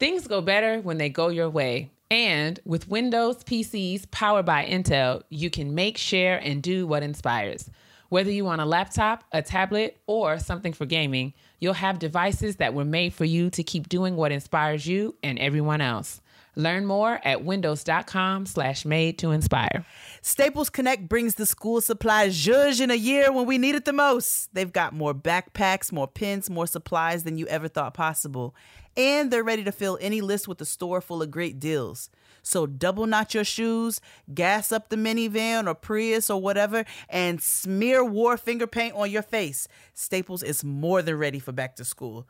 Things go better when they go your way. And with Windows PCs powered by Intel, you can make, share, and do what inspires. Whether you want a laptop, a tablet, or something for gaming, you'll have devices that were made for you to keep doing what inspires you and everyone else. Learn more at windows.com slash made to inspire. Staples Connect brings the school supplies zhuzh in a year when we need it the most. They've got more backpacks, more pens, more supplies than you ever thought possible. And they're ready to fill any list with a store full of great deals. So double knot your shoes, gas up the minivan or Prius or whatever, and smear war finger paint on your face. Staples is more than ready for back to school.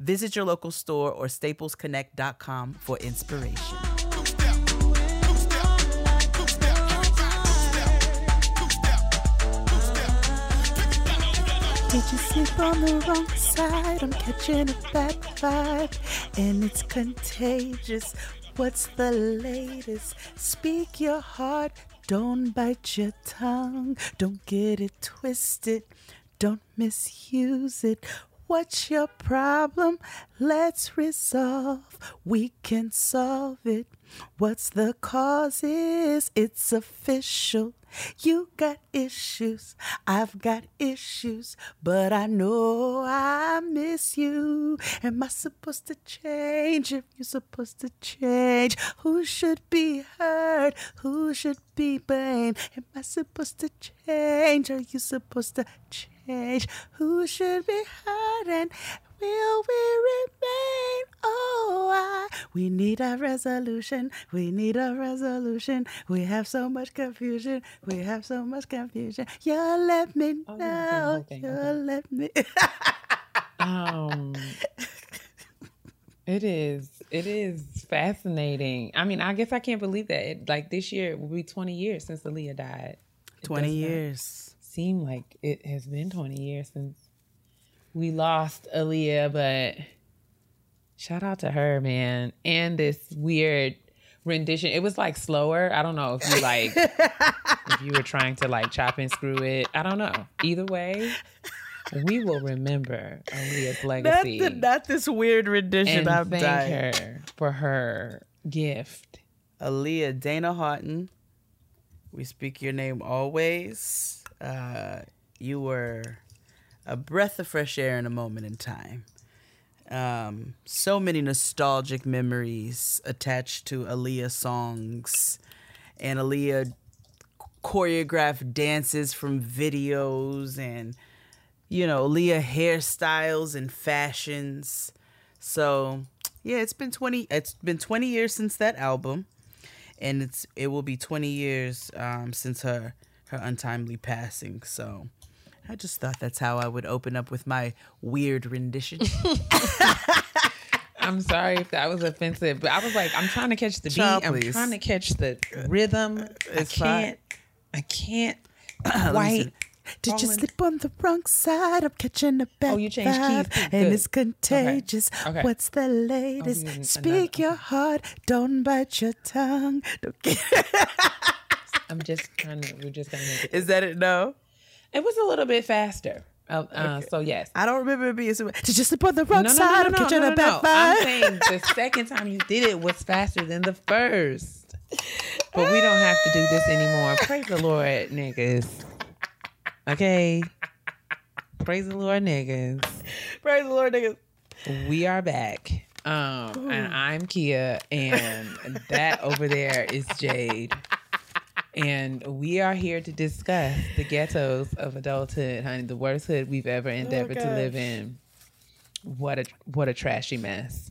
Visit your local store or staplesconnect.com for inspiration. Did you sleep on the wrong side? I'm catching a bad vibe, and it's contagious. What's the latest? Speak your heart, don't bite your tongue. Don't get it twisted, don't misuse it. What's your problem? Let's resolve. We can solve it. What's the cause is it's official. You got issues, I've got issues, but I know I miss you. Am I supposed to change if you're supposed to change? Who should be hurt? Who should be blamed? Am I supposed to change? Are you supposed to change? Who should be and will we remain? Oh, I, we need a resolution. We need a resolution. We have so much confusion. We have so much confusion. You let me Oh, know. okay, You okay. let me. Um, it is. It is fascinating. I mean, I guess I can't believe that. It, like this year will be 20 years since Aaliyah died. It 20 does not years. Seem like it has been 20 years since we lost Aaliyah, but shout out to her, man. And this weird rendition. It was like slower. I don't know if you like if you were trying to like chop and screw it. I don't know. Either way, we will remember Aaliyah's Not, legacy the, not this weird rendition. and I'm thank dying. her for her gift. Aaliyah Dana Haughton. We speak your name always. Uh, you were a breath of fresh air in a moment in time. Um, so many nostalgic memories attached to Aaliyah songs and Aaliyah choreographed dances from videos and you know Aaliyah hairstyles and fashions. So yeah, it's been twenty. It's been twenty years since that album, and it's it will be twenty years um, since her her untimely passing. So I just thought that's how I would open up with my weird rendition. I'm sorry if that was offensive, but I was like, I'm trying to catch the beat. Child, I'm please. trying to catch the rhythm. It's I can't. I can't. White. Did you sleep on the wrong side? I'm catching a bad Oh, you changed keys vibe, too. and it's contagious. Okay. What's the latest? Oh, Speak another- your heart, don't bite your tongue. Don't I'm just trying to. We're just gonna make it. Is that it? No, It was a little bit faster. Uh, uh, So yes. I don't remember it being. so- Did you sleep on the wrong No, no, side? no, I'm no, no, no, no. I'm saying the second time you did it was faster than the first. But we don't have to do this anymore. Praise the Lord, niggas. Okay. Praise the Lord, niggas. Praise the Lord, niggas. We are back. Um, and I'm Kia, and that over there is Jade. And we are here to discuss the ghettos of adulthood, honey, the worst hood we've ever endeavored to live in. What a what a trashy mess.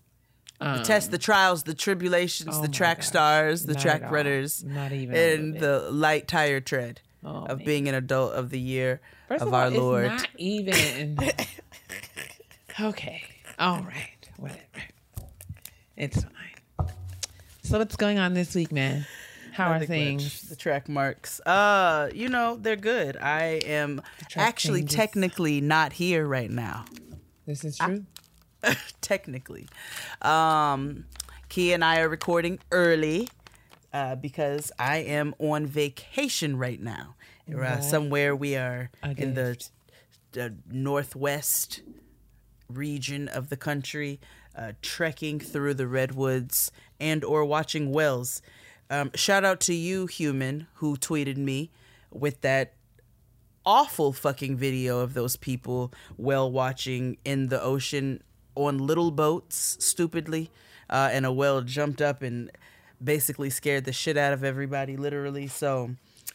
Um, Test the trials, the tribulations, oh the track gosh. stars, the Not track runners, Not even and the light tire tread Oh, of man. being an adult of the year First of, of, our Lord. It's not even. okay. All right. Whatever. It's fine. So what's going on this week, man? How are things? The track marks. Uh, you know, they're good. I am actually changes. technically not here right now. This is true. technically. Um, Kia and I are recording early uh, because I am on vacation right now. Uh, Right. somewhere we are in the, the northwest region of the country. uh, trekking through the redwoods and or watching whales. Um, shout out to you, human, who tweeted me with that awful fucking video of those people whale watching in the ocean on little boats, stupidly, uh, and a whale jumped up and basically scared the shit out of everybody, literally. So,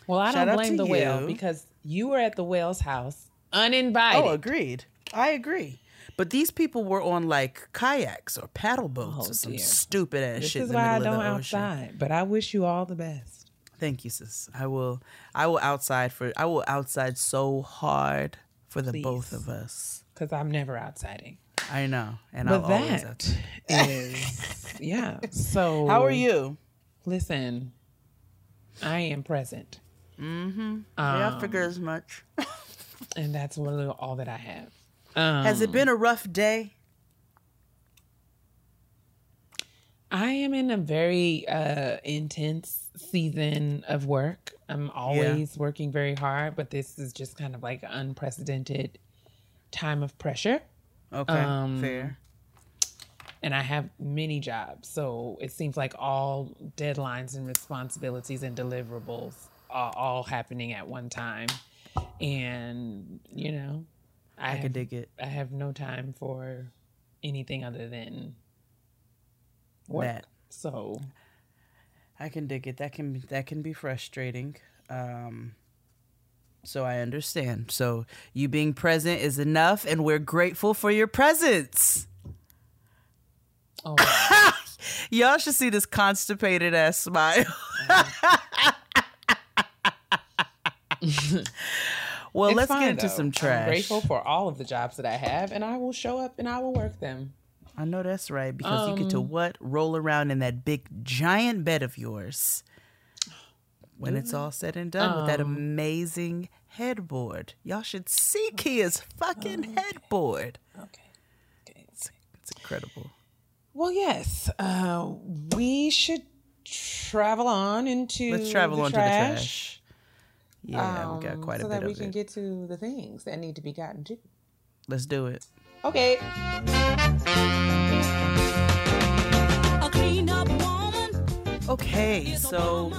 Well, I don't blame the whale because you were at the whale's house uninvited. oh, agreed. I agree. But these people were on like kayaks or paddle boats Oh, or some dear. stupid ass this shit is in the why I don't the ocean. outside, but I wish you all the best. Thank you, sis. I will. I will outside for. I will outside so hard for the both of us. Because I'm never outsiding. I know, and But I'll always. that is, yeah. So How are you? Listen, I am present, Mm-hmm. Um, yeah, I figure as much. and that's really all that I have. Um, Has it been a rough day? I am in a very uh, intense season of work. I'm always working very hard, but this is just kind of like an unprecedented time of pressure. Okay, um, fair. And I have many jobs. So it seems like all deadlines and responsibilities and deliverables are all happening at one time. And, you know, I, I have, can dig it. I have no time for anything other than work. That. So I can dig it. That can that can be frustrating. Um, so I understand. So you being present is enough, and we're grateful for your presence. Oh, Y'all should see this constipated ass smile. well, it's let's fine, get into though. some trash. I'm grateful for all of the jobs that I have, and I will show up and I will work them. I know that's right because you get to Um, what roll around in that big giant bed of yours when it's all said and done with that Um, amazing headboard. Y'all should see Kia's fucking Oh, headboard. Okay. okay. It's incredible. Well, yes, uh, we should travel on into Let's travel the on trash, to the trash. Yeah, we got um, quite so a bit of So that we can it. get to the things that need to be gotten to. Let's do it. Okay. A clean up woman. Okay, so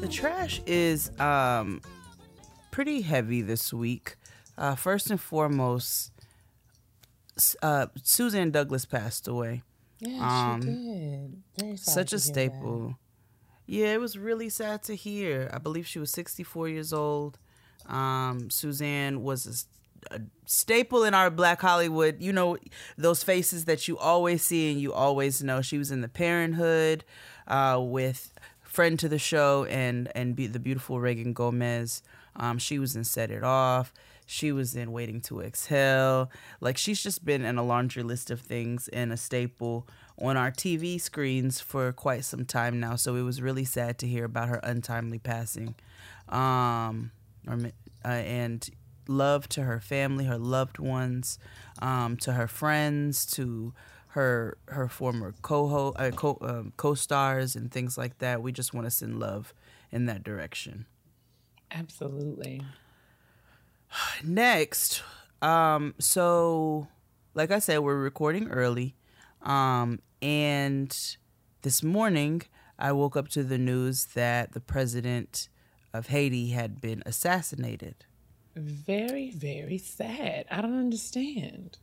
the trash is um pretty heavy this week. Uh, first and foremost, s- uh, Suzanne Douglas passed away. Yeah, Um, she did. Very sorry Such to a hear that. staple. Yeah, it was really sad to hear. I believe she was 64 years old. Um, Suzanne was a staple in our Black Hollywood. You know, those faces that you always see and you always know. She was in The Parent 'Hood uh, with friend to the show and and be, the beautiful Reagan Gomez. Um, she was in Set It Off. She was in Waiting to Exhale. Like she's just been in a laundry list of things and a staple on our TV screens for quite some time now. So it was really sad to hear about her untimely passing. Um, or, uh, and love to her family, her loved ones, um, to her friends, to her her former co uh, co um, co-stars and things like that. We just want to send love in that direction. Absolutely. Next, um, so like I said, we're recording early, um, and this morning I woke up to the news that the president of Haiti had been assassinated. Very, very sad. I don't understand.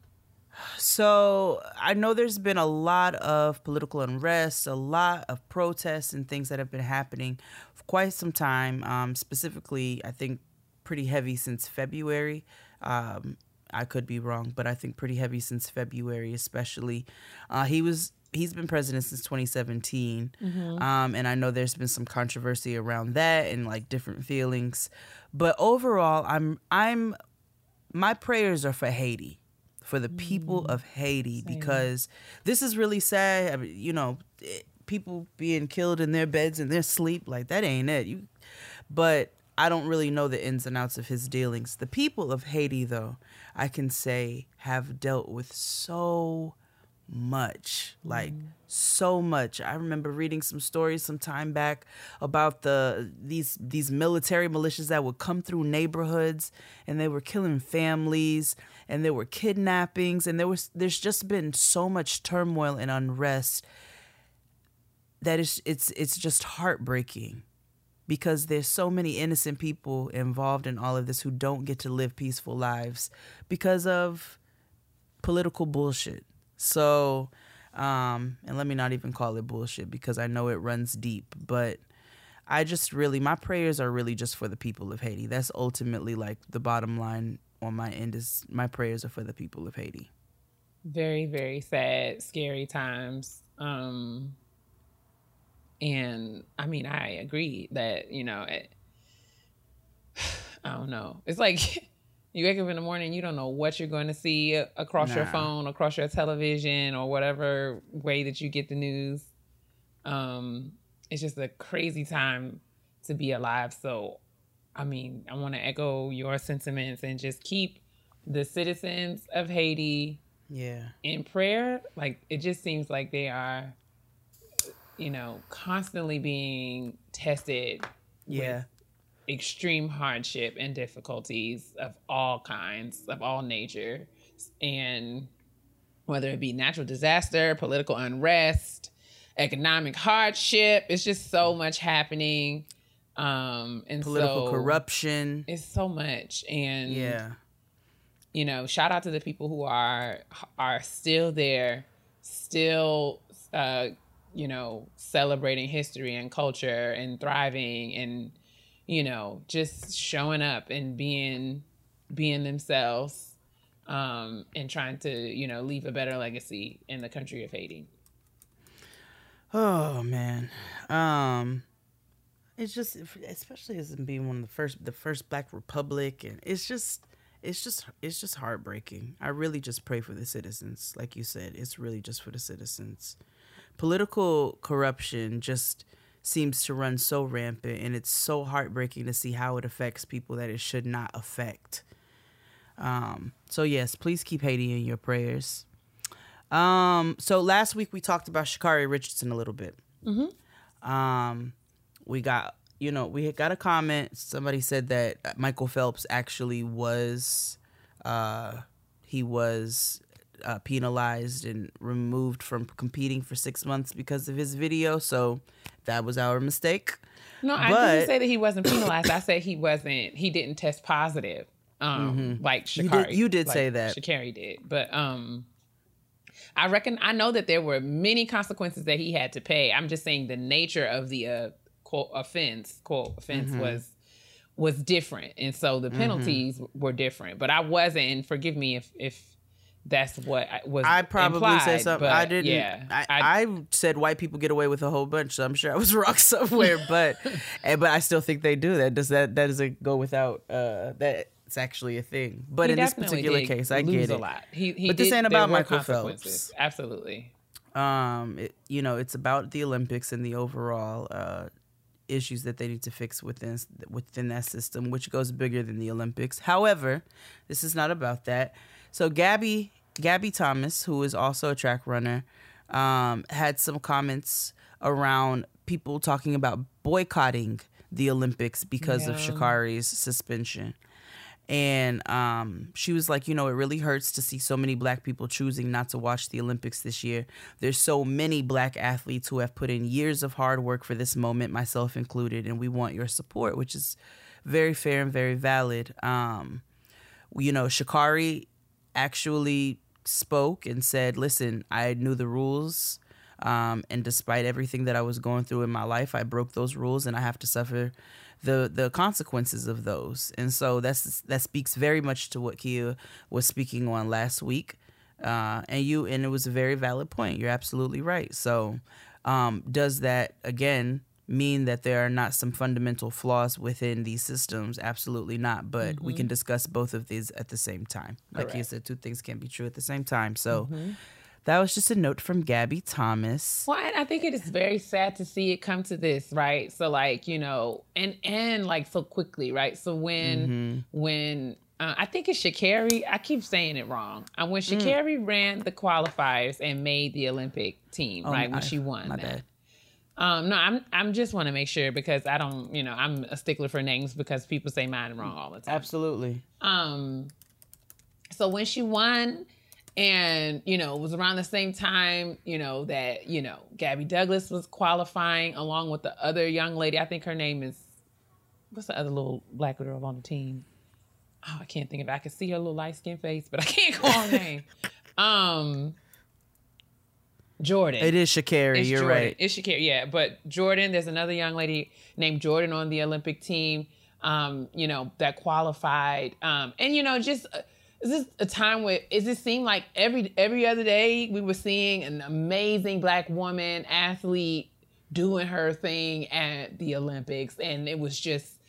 So I know there's been a lot of political unrest, a lot of protests and things that have been happening for quite some time. Um, specifically, I think pretty heavy since February. Um, I could be wrong, but I think pretty heavy since February, especially. Uh, he was he's been president since 2017, um, and I know there's been some controversy around that and like different feelings. But overall, I'm I'm my prayers are for Haiti, for the people of Haiti, because this is really sad. I mean, you know, it- people being killed in their beds in their sleep, like that ain't it. You, but I don't really know the ins and outs of his dealings. The people of Haiti, though, I can say have dealt with so much like mm. so much. I remember reading some stories some time back about the these these military militias that would come through neighborhoods and they were killing families and there were kidnappings and there was there's just been so much turmoil and unrest that it's it's it's just heartbreaking because there's so many innocent people involved in all of this who don't get to live peaceful lives because of political bullshit. So, um, and let me not even call it bullshit because I know it runs deep, but I just really, my prayers are really just for the people of Haiti. That's ultimately like the bottom line on my end is my prayers are for the people of Haiti. very very sad scary times um and i mean i agree that you know it, i don't know. It's like you wake up in the morning you don't know what you're going to see across your phone across your television or whatever way that you get the news. Um it's just a crazy time to be alive. So i mean i want to echo your sentiments and just keep the citizens of haiti Yeah. in prayer, like it just seems like they are, you know, constantly being tested Yeah. extreme hardship and difficulties of all kinds, of all nature. And whether it be natural disaster, political unrest, economic hardship, it's just so much happening. Um, and Political so corruption. It's so much. And Yeah. you know, shout out to the people who are are still there, still uh, you know, celebrating history and culture and thriving and you know, just showing up and being being themselves um and trying to, you know, leave a better legacy in the country of Haiti. Oh man, um, it's just especially as being one of the first, the first Black Republic, and it's just, it's just, it's just heartbreaking. I really just pray for the citizens, like you said. It's really just for the citizens. Political corruption just seems to run so rampant, and it's so heartbreaking to see how it affects people that it should not affect. Um, so yes, please keep Haiti in your prayers. Um, so last week we talked about Sha'Carri Richardson a little bit. Um, we got, you know, we had got a comment. Somebody said that Michael Phelps actually was, uh, he was uh, penalized and removed from competing for six months because of his video. So that was our mistake. No, I didn't say that he wasn't penalized. I said he wasn't. He didn't test positive, um, like Mm-hmm. You Sha'Carri. did- you did like say that. Sha'Carri did, but um, I reckon I know that there were many consequences that he had to pay. I'm just saying the nature of the uh, quote offense, quote offense Mm-hmm. was was different, and so the penalties were different. But I wasn't, and forgive me if if that's what I was. I probably implied, said something. I didn't. Yeah, I, I, said white people get away with a whole bunch, so I'm sure I was wrong somewhere. But, and, but I still think they do that. Does that that doesn't go without? Uh, that it's actually a thing. But he in this particular did case, I get a lot. He, he But this ain't about Michael. Phelps. Absolutely. Um, it, you know, it's about the Olympics and the overall uh, issues that they need to fix within within that system, which goes bigger than the Olympics. However, this is not about that. So Gabby Gabby Thomas, who is also a track runner, um, had some comments around people talking about boycotting the Olympics because of Yeah. Sha'Carri's suspension. And um, she was like, you know, it really hurts to see so many black people choosing not to watch the Olympics this year. There's so many black athletes who have put in years of hard work for this moment, myself included, and we want your support, which is very fair and very valid. Um, you know, Sha'Carri actually spoke and said, listen, I knew the rules. Um, and despite everything that I was going through in my life, I broke those rules and I have to suffer the the consequences of those. And so that's that speaks very much to what Kia was speaking on last week. Uh, and you and it was a very valid point. You're absolutely right. So um, does that again mean that there are not some fundamental flaws within these systems? Absolutely not. But we can discuss both of these at the same time. Like you said, two things can't be true at the same time. So that was just a note from Gabby Thomas. Well, and I think it is very sad to see it come to this, right? So like, you know, and and like so quickly, right? So when when uh, I think it's Sha'Carri. I keep saying it wrong. And when Mm. Sha'Carri ran the qualifiers and made the Olympic team, right when Oh, I- she won my that. bad. Um, no, I'm I'm just want to make sure because I don't, you know, I'm a stickler for names because people say mine wrong all the time. Absolutely. Um, so when she won, and you know, it was around the same time, you know, that you know Gabby Douglas was qualifying along with the other young lady. I think her name is what's the other little black girl on the team? Oh, I can't think of it. I can see her little light skin face, but I can't call her name. Um, Jordan. It is Shakari. It's You're Jordan. right. It's Shakira, yeah. But Jordan, there's another young lady named Jordan on the Olympic team, um, you know, that qualified. Um, and, you know, just uh, is this a time where is it seemed like every every other day we were seeing an amazing black woman athlete doing her thing at the Olympics. And it was just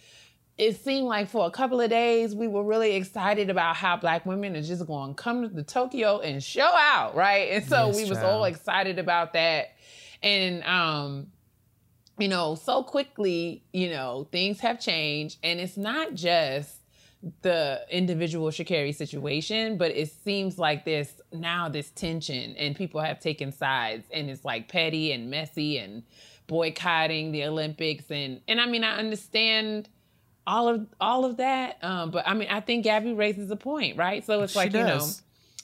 it seemed like for a couple of days we were really excited about how black women are just going to come to Tokyo and show out, right? And so Yes, we was child. all excited about that. And um you know, so quickly, you know, things have changed and it's not just the individual Sha'Carri situation, but it seems like there's now this tension and people have taken sides and it's like petty and messy and boycotting the Olympics and and I mean I understand all of all of that. Um, but I mean I think Gabby raises a point, right? So it's She like, you know,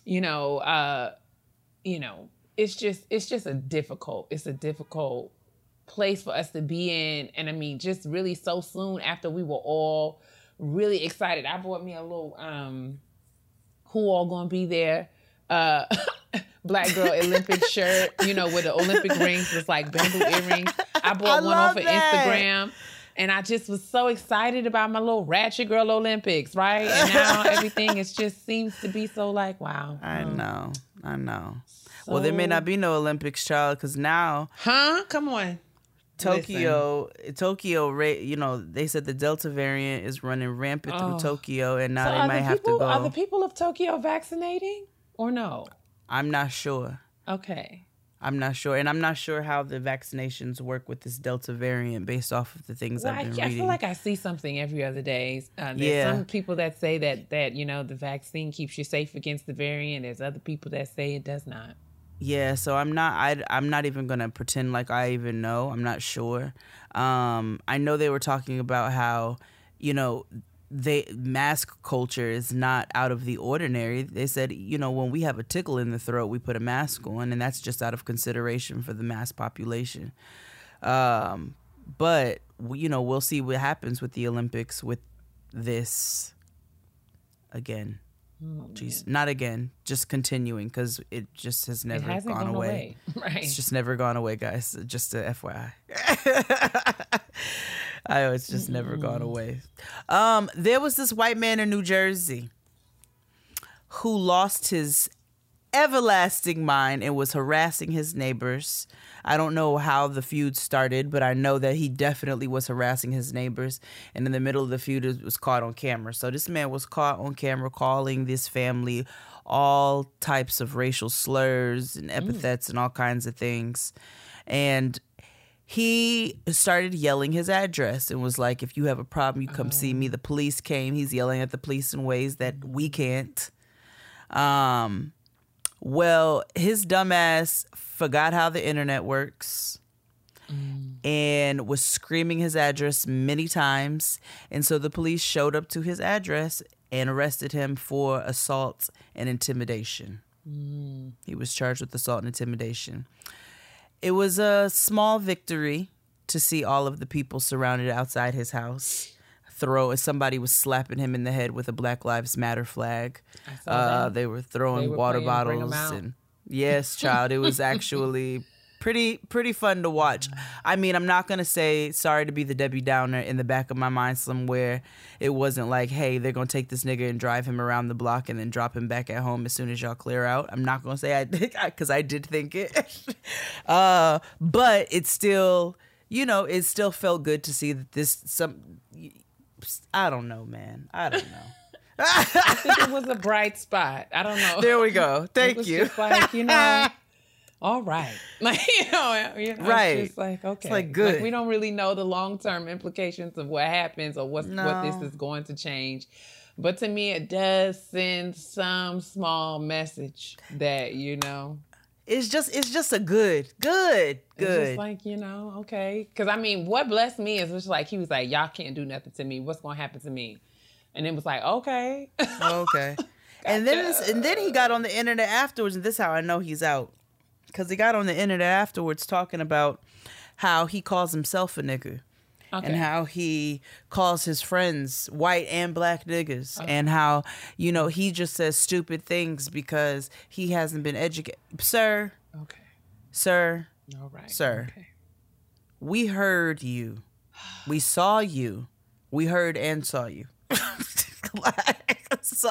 you know, uh, you know, it's just it's just a difficult, it's a difficult place for us to be in. And I mean, just really so soon after we were all really excited. I bought me a little um who all gonna be there. Uh Black girl Olympic shirt, you know, with the Olympic rings was like bamboo earrings. I bought I one off of that. Instagram. And I just was so excited about my little ratchet girl Olympics, right? And now everything is just seems to be so like, wow. I um, know. I know. well, there may not be no Olympics, child, because now Huh? Come on. Tokyo, Tokyo, you know, they said the Delta variant is running rampant Oh. through Tokyo, and now So they might the have people, to Are the people of Tokyo vaccinating or no? I'm not sure. Okay. I'm not sure, and I'm not sure how the vaccinations work with this Delta variant, based off of the things Well, I, I've been I reading. feel like I see something every other day. Uh, there's Yeah. some people that say that that you know the vaccine keeps you safe against the variant. There's other people that say it does not. Yeah, so I'm not I I'm not even going to pretend like I even know. I'm not sure. Um I know they were talking about how, you know, they mask culture is not out of the ordinary. They said, you know, when we have a tickle in the throat, we put a mask on and that's just out of consideration for the mass population. Um but you know, we'll see what happens with the Olympics with this again. Jeez, not again, just continuing because it just has It never gone, gone away. away, right? It's just never gone away, guys. Just a FYI. I know it's just never gone away. Um, there was this white man in New Jersey who lost his everlasting mind and was harassing his neighbors. I don't know how the feud started, but I know that he definitely was harassing his neighbors. And in the middle of the feud, it was caught on camera. So this man was caught on camera calling this family all types of racial slurs and epithets and all kinds of things. And he started yelling his address and was like, if you have a problem, you come see me. The police came. He's yelling at the police in ways that we can't. Um, well, his dumbass forgot how the internet works and was screaming his address many times. And so the police showed up to his address and arrested him for assault and intimidation. He was charged with assault and intimidation. It was a small victory to see all of the people surrounded outside his house throw as somebody was slapping him in the head with a Black Lives Matter flag. Uh, they were throwing They were water playing bottles and yes, child, it was actually pretty pretty fun to watch. I mean, I'm not gonna say sorry to be the Debbie Downer in the back of my mind somewhere. It wasn't like, hey, they're gonna take this nigga and drive him around the block and then drop him back at home as soon as y'all clear out. I'm not gonna say I did because I did think it. uh, but it still, you know, it still felt good to see that this some. I don't know, man. I don't know. I think it was a bright spot. I don't know. There we go. Thank you. Just like you know, all right, like you know, you know, Right. It's just like okay, like, good. we don't really know the long term implications of what happens or what what this is going to change. But to me, it does send some small message that you know, It's just it's just a good, good, it's good. just like you know, okay. Because I mean, what blessed me is just like he was like, y'all can't do nothing to me. What's gonna happen to me? And it was like, okay, okay. And then and then he got on the internet afterwards, and this is how I know he's out. Cause he got on the internet afterwards talking about how he calls himself a nigger. Okay. and how he calls his friends white and black niggas and how you know he just says stupid things because he hasn't been educated sir. Okay, sir. All right, Sir. Okay. we heard you. We saw you. We heard and saw you. Like, so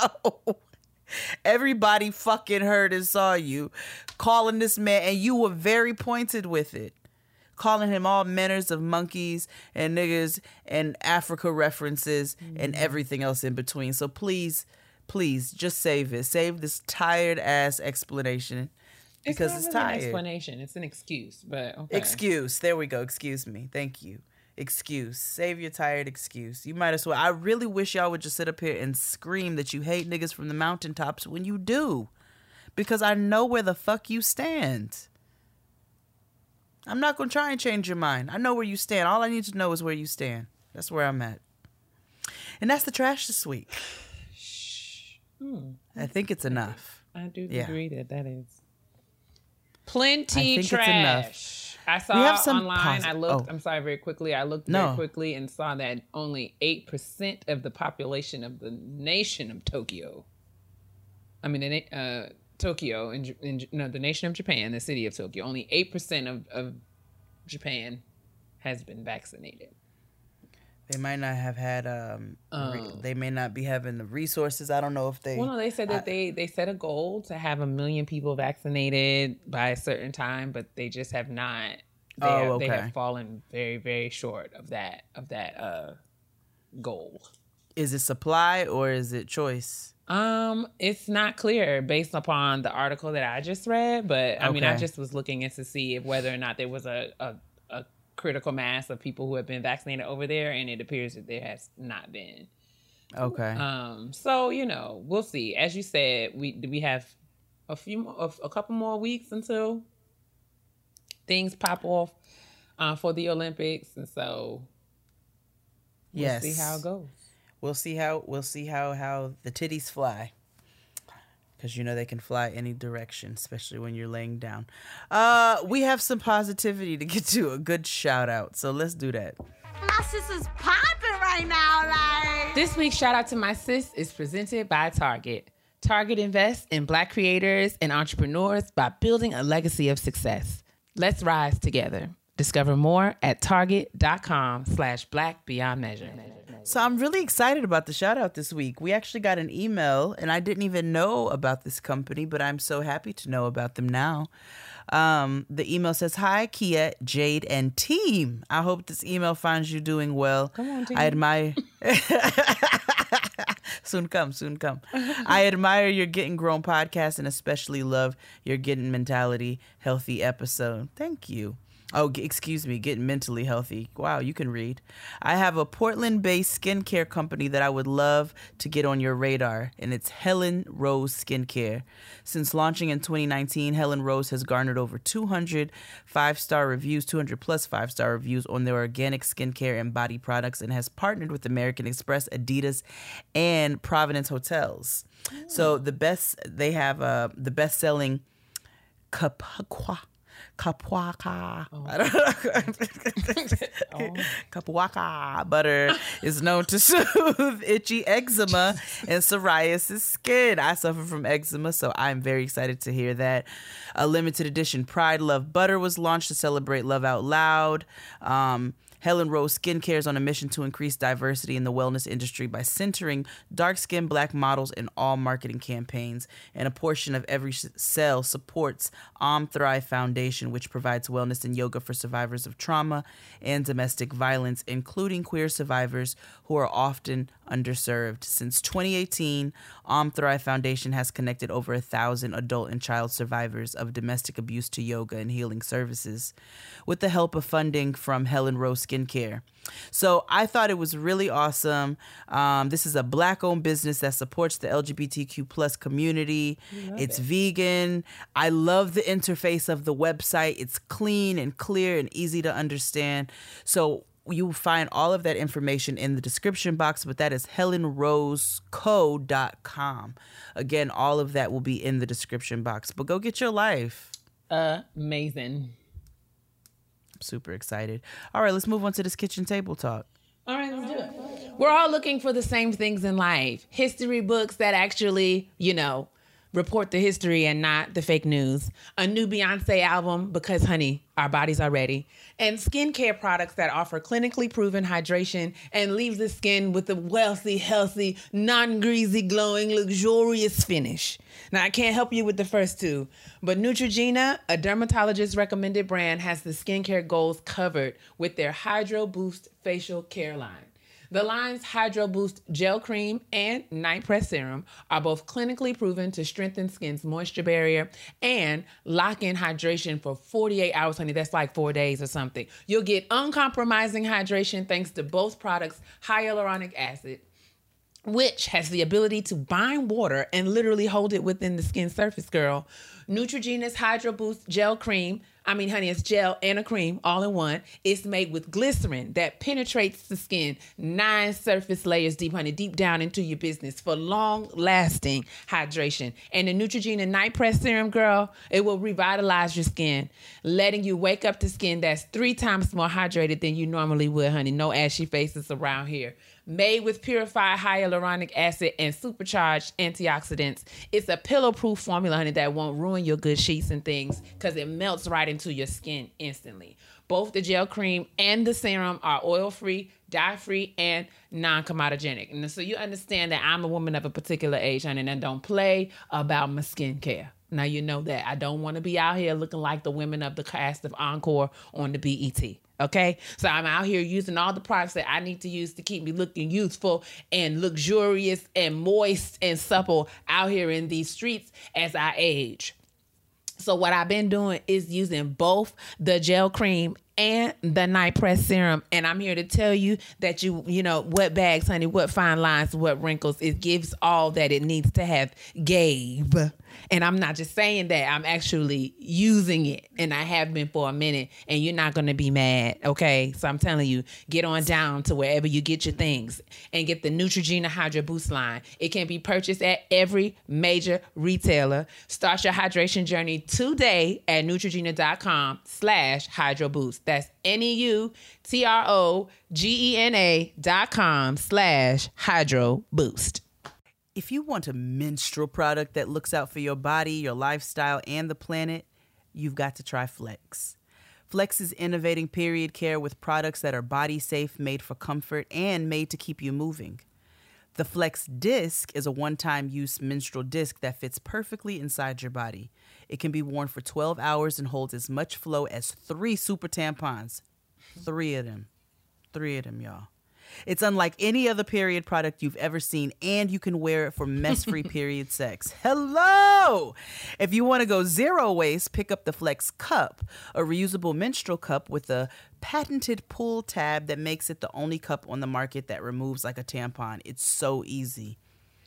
everybody fucking heard and saw you calling this man and you were very pointed with it calling him all manners of monkeys and niggas and Africa references and mm-hmm. everything else in between. So please, please just save it. Save this tired ass explanation because it's, really An tired. explanation. It's an excuse, but okay. Excuse. There we go. Excuse me. Thank you. Excuse. Save your tired excuse. You might as well. I really wish y'all would just sit up here and scream that you hate niggas from the mountaintops when you do. Because I know where the fuck you stand. I'm not going to try and change your mind. I know where you stand. All I need to know is where you stand. That's where I'm at. And that's the trash this week. Shh. I think it's enough. I do Yeah. agree that that is I plenty think it's trash. enough. I saw We have some online. posi- I looked. oh. I'm sorry, very quickly. I looked No. very quickly and saw that only eight percent of the population of the nation of Tokyo. I mean, the na- uh, Tokyo in, in no, the nation of Japan, the city of Tokyo. Only eight percent of of Japan has been vaccinated. They might not have had, um, re- Oh. they may not be having the resources. I don't know if they. Well, no, they said that they they set a goal to have a million people vaccinated by a certain time, but they just have not. They, Oh, have, they have fallen very very short of that of that uh goal. Is it supply or is it choice? Um, it's not clear based upon the article that I just read, but I mean, I just was looking in to see if whether or not there was a, a a critical mass of people who have been vaccinated over there, and it appears that there has not been. Okay. Um, so you know, we'll see. As you said, we we have a few more, a, a couple more weeks until things pop off uh, for the Olympics, and so we'll yes. see how it goes. We'll see how we'll see how how the titties fly. Cause you know they can fly any direction, especially when you're laying down. Uh, we have some positivity to get to. A good shout out. So let's do that. My sister's popping right now, like. This week's shout out to my sis is presented by Target. Target invests in black creators and entrepreneurs by building a legacy of success. Let's rise together. Discover more at target.com slash black beyond measure. So I'm really excited about the shout out this week. We actually got an email, and I didn't even know about this company, but I'm so happy to know about them now. Um, the email says, "Hi, Kia, Jade, and team. I hope this email finds you doing well. Come on, team. I admire." soon come, soon come. I admire your Getting Grown podcast and especially love your Getting Mentality Healthy episode. Thank you. Oh, excuse me, getting mentally healthy. Wow, you can read. I have a Portland based skincare company that I would love to get on your radar, and it's Helen Rose Skincare. Since launching in 2019, Helen Rose has garnered over 200 five star reviews, 200 plus five star reviews on their organic skincare and body products, and has partnered with American Express, Adidas, and Providence Hotels. So the best, they have uh, the best selling Kapakwa. Kapwaka. I don't know. Kapwaka butter is known to soothe itchy eczema and psoriasis skin. I suffer from eczema, so I'm very excited to hear that. A limited edition Pride Love Butter was launched to celebrate Love Out Loud. Um, Helen Rose Skincare is on a mission to increase diversity in the wellness industry by centering dark skinned black models in all marketing campaigns. And a portion of every sale supports Om Thrive Foundation, which provides wellness and yoga for survivors of trauma and domestic violence, including queer survivors who are often underserved. Since 2018, Om Thrive Foundation has connected over a thousand adult and child survivors of domestic abuse to yoga and healing services. With the help of funding from Helen Rose Skincare, So I thought it was really awesome. Um, this is a black owned business that supports the LGBTQ plus community. It's vegan. I love the interface of the website. It's clean and clear and easy to understand. So you will find all of that information in the description box, but that is helenroseco.com. Again, all of that will be in the description box. But go get your life. Amazing. I'm Super excited. All right, let's move on to this kitchen table talk. All right, let's do it. We're all looking for the same things in life history books that actually, you know, report the history and not the fake news. A new Beyonce album because, honey, our bodies are ready. And skincare products that offer clinically proven hydration and leaves the skin with a wealthy, healthy, non greasy, glowing, luxurious finish. Now, I can't help you with the first two, but Neutrogena, a dermatologist recommended brand, has the skincare goals covered with their Hydro Boost facial care line. The line's Hydro Boost Gel Cream and Night Press Serum are both clinically proven to strengthen skin's moisture barrier and lock in hydration for 48 hours, honey. That's like four days or something. You'll get uncompromising hydration thanks to both products' hyaluronic acid, which has the ability to bind water and literally hold it within the skin surface, girl. Neutrogena's Hydro Boost Gel Cream. I mean, honey, it's gel and a cream all in one. It's made with glycerin that penetrates the skin nine surface layers deep, honey, deep down into your business for long lasting hydration. And the Neutrogena Night Press Serum, girl, it will revitalize your skin, letting you wake up to skin that's three times more hydrated than you normally would, honey. No ashy faces around here made with purified hyaluronic acid and supercharged antioxidants. It's a pillow proof formula, honey, that won't ruin your good sheets and things because it melts right into your skin instantly. Both the gel cream and the serum are oil free, dye free, and non comedogenic. And so you understand that I'm a woman of a particular age, honey, and I don't play about my skincare. Now you know that I don't want to be out here looking like the women of the cast of Encore on the BET. Okay, so I'm out here using all the products that I need to use to keep me looking youthful and luxurious and moist and supple out here in these streets as I age. So what I've been doing is using both the gel cream and the night press serum. And i'm here to tell you that you you know what bags honey what fine lines what wrinkles it gives all that it needs to have gave. And i'm not just saying that i'm actually using it. And i have been for a minute and you're not going to be mad okay? So i'm telling you get on down to wherever you get your things and get the neutrogena hydro boost line. It can be purchased at every major retailer. Start your hydration journey today at neutrogena.com slash hydro boost that's N-E-U-T-R-O-G-E-N-A dot com slash hydro boost. If you want a menstrual product that looks out for your body, your lifestyle, and the planet, you've got to try Flex. Flex is innovating period care with products that are body safe, made for comfort, and made to keep you moving. The Flex Disc is a one time use menstrual disc that fits perfectly inside your body. It can be worn for 12 hours and holds as much flow as three super tampons. Three of them. Three of them, y'all. It's unlike any other period product you've ever seen, and you can wear it for mess free period sex. Hello! If you want to go zero waste, pick up the Flex Cup, a reusable menstrual cup with a patented pull tab that makes it the only cup on the market that removes like a tampon. It's so easy.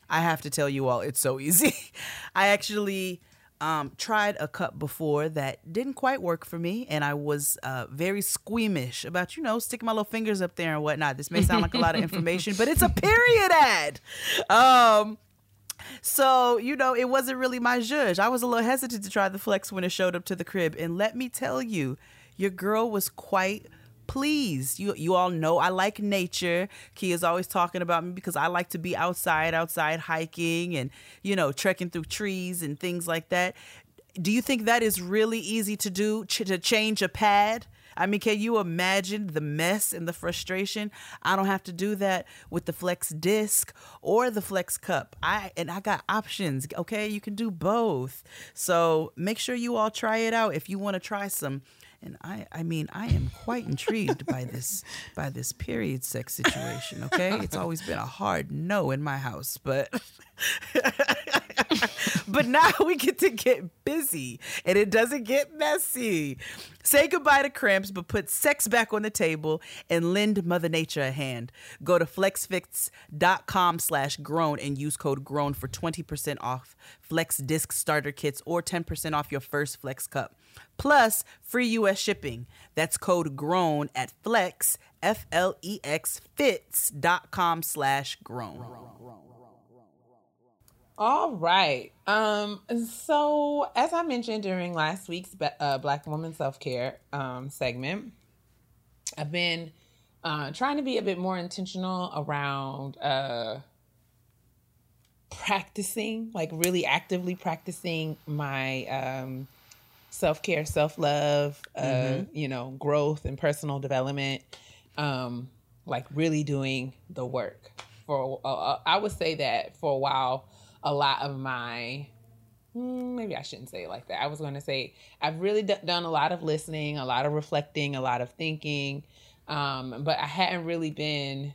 I have to tell you all, it's so easy. I actually um, tried a cup before that didn't quite work for me, and I was uh, very squeamish about, you know, sticking my little fingers up there and whatnot. This may sound like a lot of information, but it's a period ad. Um, so, you know, it wasn't really my judge. I was a little hesitant to try the flex when it showed up to the crib. And let me tell you, your girl was quite pleased. You you all know I like nature. Kia's always talking about me because I like to be outside, outside hiking and, you know, trekking through trees and things like that. Do you think that is really easy to do ch- to change a pad? I mean, can you imagine the mess and the frustration? I don't have to do that with the Flex disc or the Flex cup. I and I got options. Okay, you can do both. So make sure you all try it out if you want to try some and I I mean I am quite intrigued by this by this period sex situation. Okay, it's always been a hard no in my house, but but now we get to get busy and it doesn't get messy. Say goodbye to cramps, but put sex back on the table and lend Mother Nature a hand. Go to flexfits.com slash grown and use code grown for 20% off Flex disc starter kits or 10% off your first Flex cup. Plus, free US shipping. That's code grown at flex, F L E X fits.com slash grown. All right. Um. So, as I mentioned during last week's uh, Black Woman Self Care um, segment, I've been uh, trying to be a bit more intentional around uh, practicing, like really actively practicing my um, self care, self love, uh, you know, growth and personal development. Um, like really doing the work. For uh, I would say that for a while, a lot of my Hmm, maybe I shouldn't say it like that. I was going to say I've really d- done a lot of listening, a lot of reflecting, a lot of thinking, um, but I hadn't really been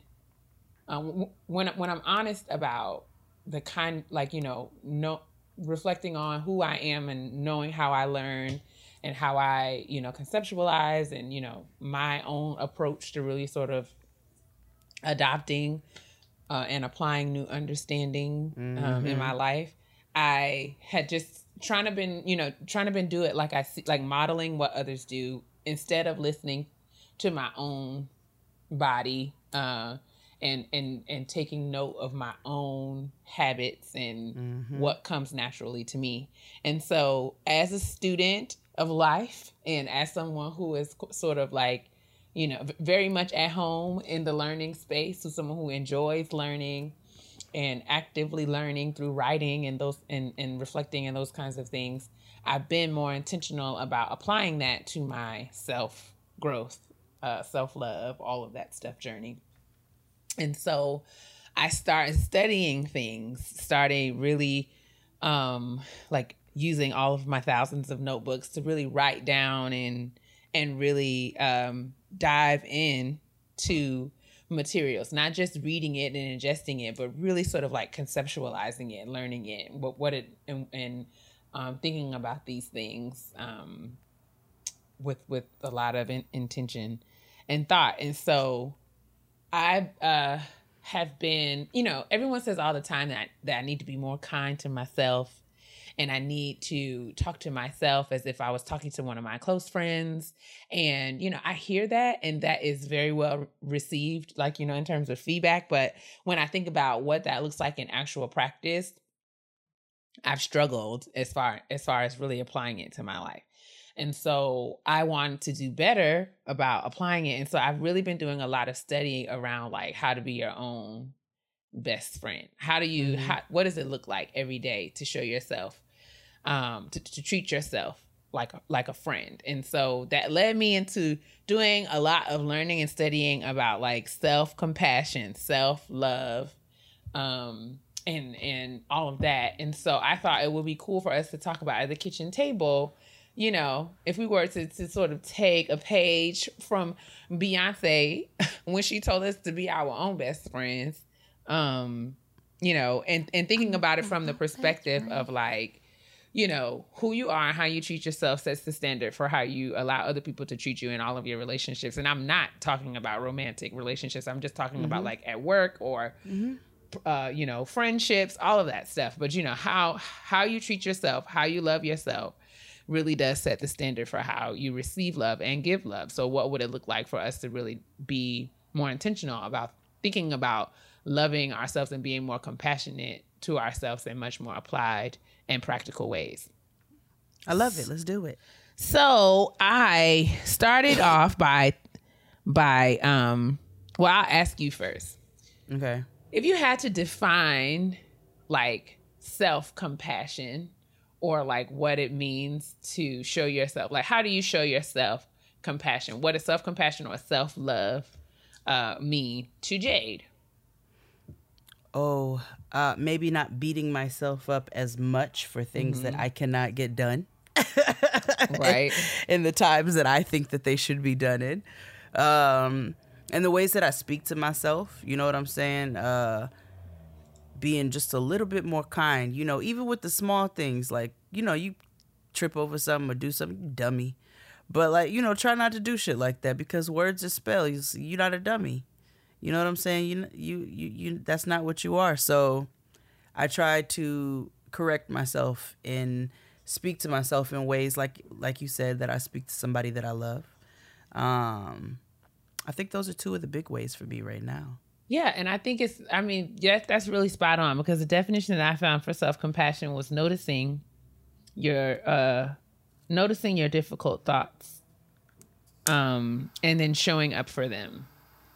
um, when when I'm honest about the kind like you know no reflecting on who I am and knowing how I learn and how I you know conceptualize and you know my own approach to really sort of adopting uh, and applying new understanding um, in my life. I had just trying to been, you know, trying to been do it like I see, like modeling what others do instead of listening to my own body uh, and and and taking note of my own habits and what comes naturally to me. And so, as a student of life and as someone who is sort of like you know, very much at home in the learning space. So someone who enjoys learning and actively learning through writing and those and, and reflecting and those kinds of things. I've been more intentional about applying that to my self growth, uh, self love, all of that stuff journey. And so I started studying things, started really um like using all of my thousands of notebooks to really write down and and really um dive in to materials not just reading it and ingesting it but really sort of like conceptualizing it learning it what what it and, and um, thinking about these things um, with with a lot of in, intention and thought. And so I uh, have been, you know, everyone says all the time that that I need to be more kind to myself and I need to talk to myself as if I was talking to one of my close friends. And, you know, I hear that and that is very well received, like, you know, in terms of feedback. But when I think about what that looks like in actual practice, I've struggled as far as far as really applying it to my life. And so I wanted to do better about applying it. And so I've really been doing a lot of studying around like how to be your own best friend. How do you Mhm. how, what does it look like every day to show yourself um to, to treat yourself like like a friend. And so that led me into doing a lot of learning and studying about like self-compassion, self-love, um and and all of that. And so I thought it would be cool for us to talk about at the kitchen table you know, if we were to, to sort of take a page from Beyonce when she told us to be our own best friends, um, you know, and, and thinking about it from the perspective of like, you know, who you are and how you treat yourself sets the standard for how you allow other people to treat you in all of your relationships. And I'm not talking about romantic relationships. I'm just talking about like at work or uh, you know, friendships, all of that stuff. But you know, how how you treat yourself, how you love yourself really does set the standard for how you receive love and give love. So what would it look like for us to really be more intentional about thinking about loving ourselves and being more compassionate to ourselves in much more applied and practical ways. I love it. Let's do it. So I started off by by um well I'll ask you first. Okay. If you had to define like self-compassion or like what it means to show yourself, like how do you show yourself compassion? What does self-compassion or self-love uh mean to Jade? Oh, uh, maybe not beating myself up as much for things that I cannot get done. Right. in the times that I think that they should be done in. Um, and the ways that I speak to myself, you know what I'm saying? Uh, being just a little bit more kind, you know, even with the small things like, you know, you trip over something or do something, dummy. But like, you know, try not to do shit like that because words are spells. You're not a dummy. You know what I'm saying? You you you, you that's not what you are. So I try to correct myself and speak to myself in ways like like you said that I speak to somebody that I love. Um I think those are two of the big ways for me right now. Yeah, and I think it's I mean, yes, that's really spot on because the definition that I found for self-compassion was noticing your uh noticing your difficult thoughts um and then showing up for them.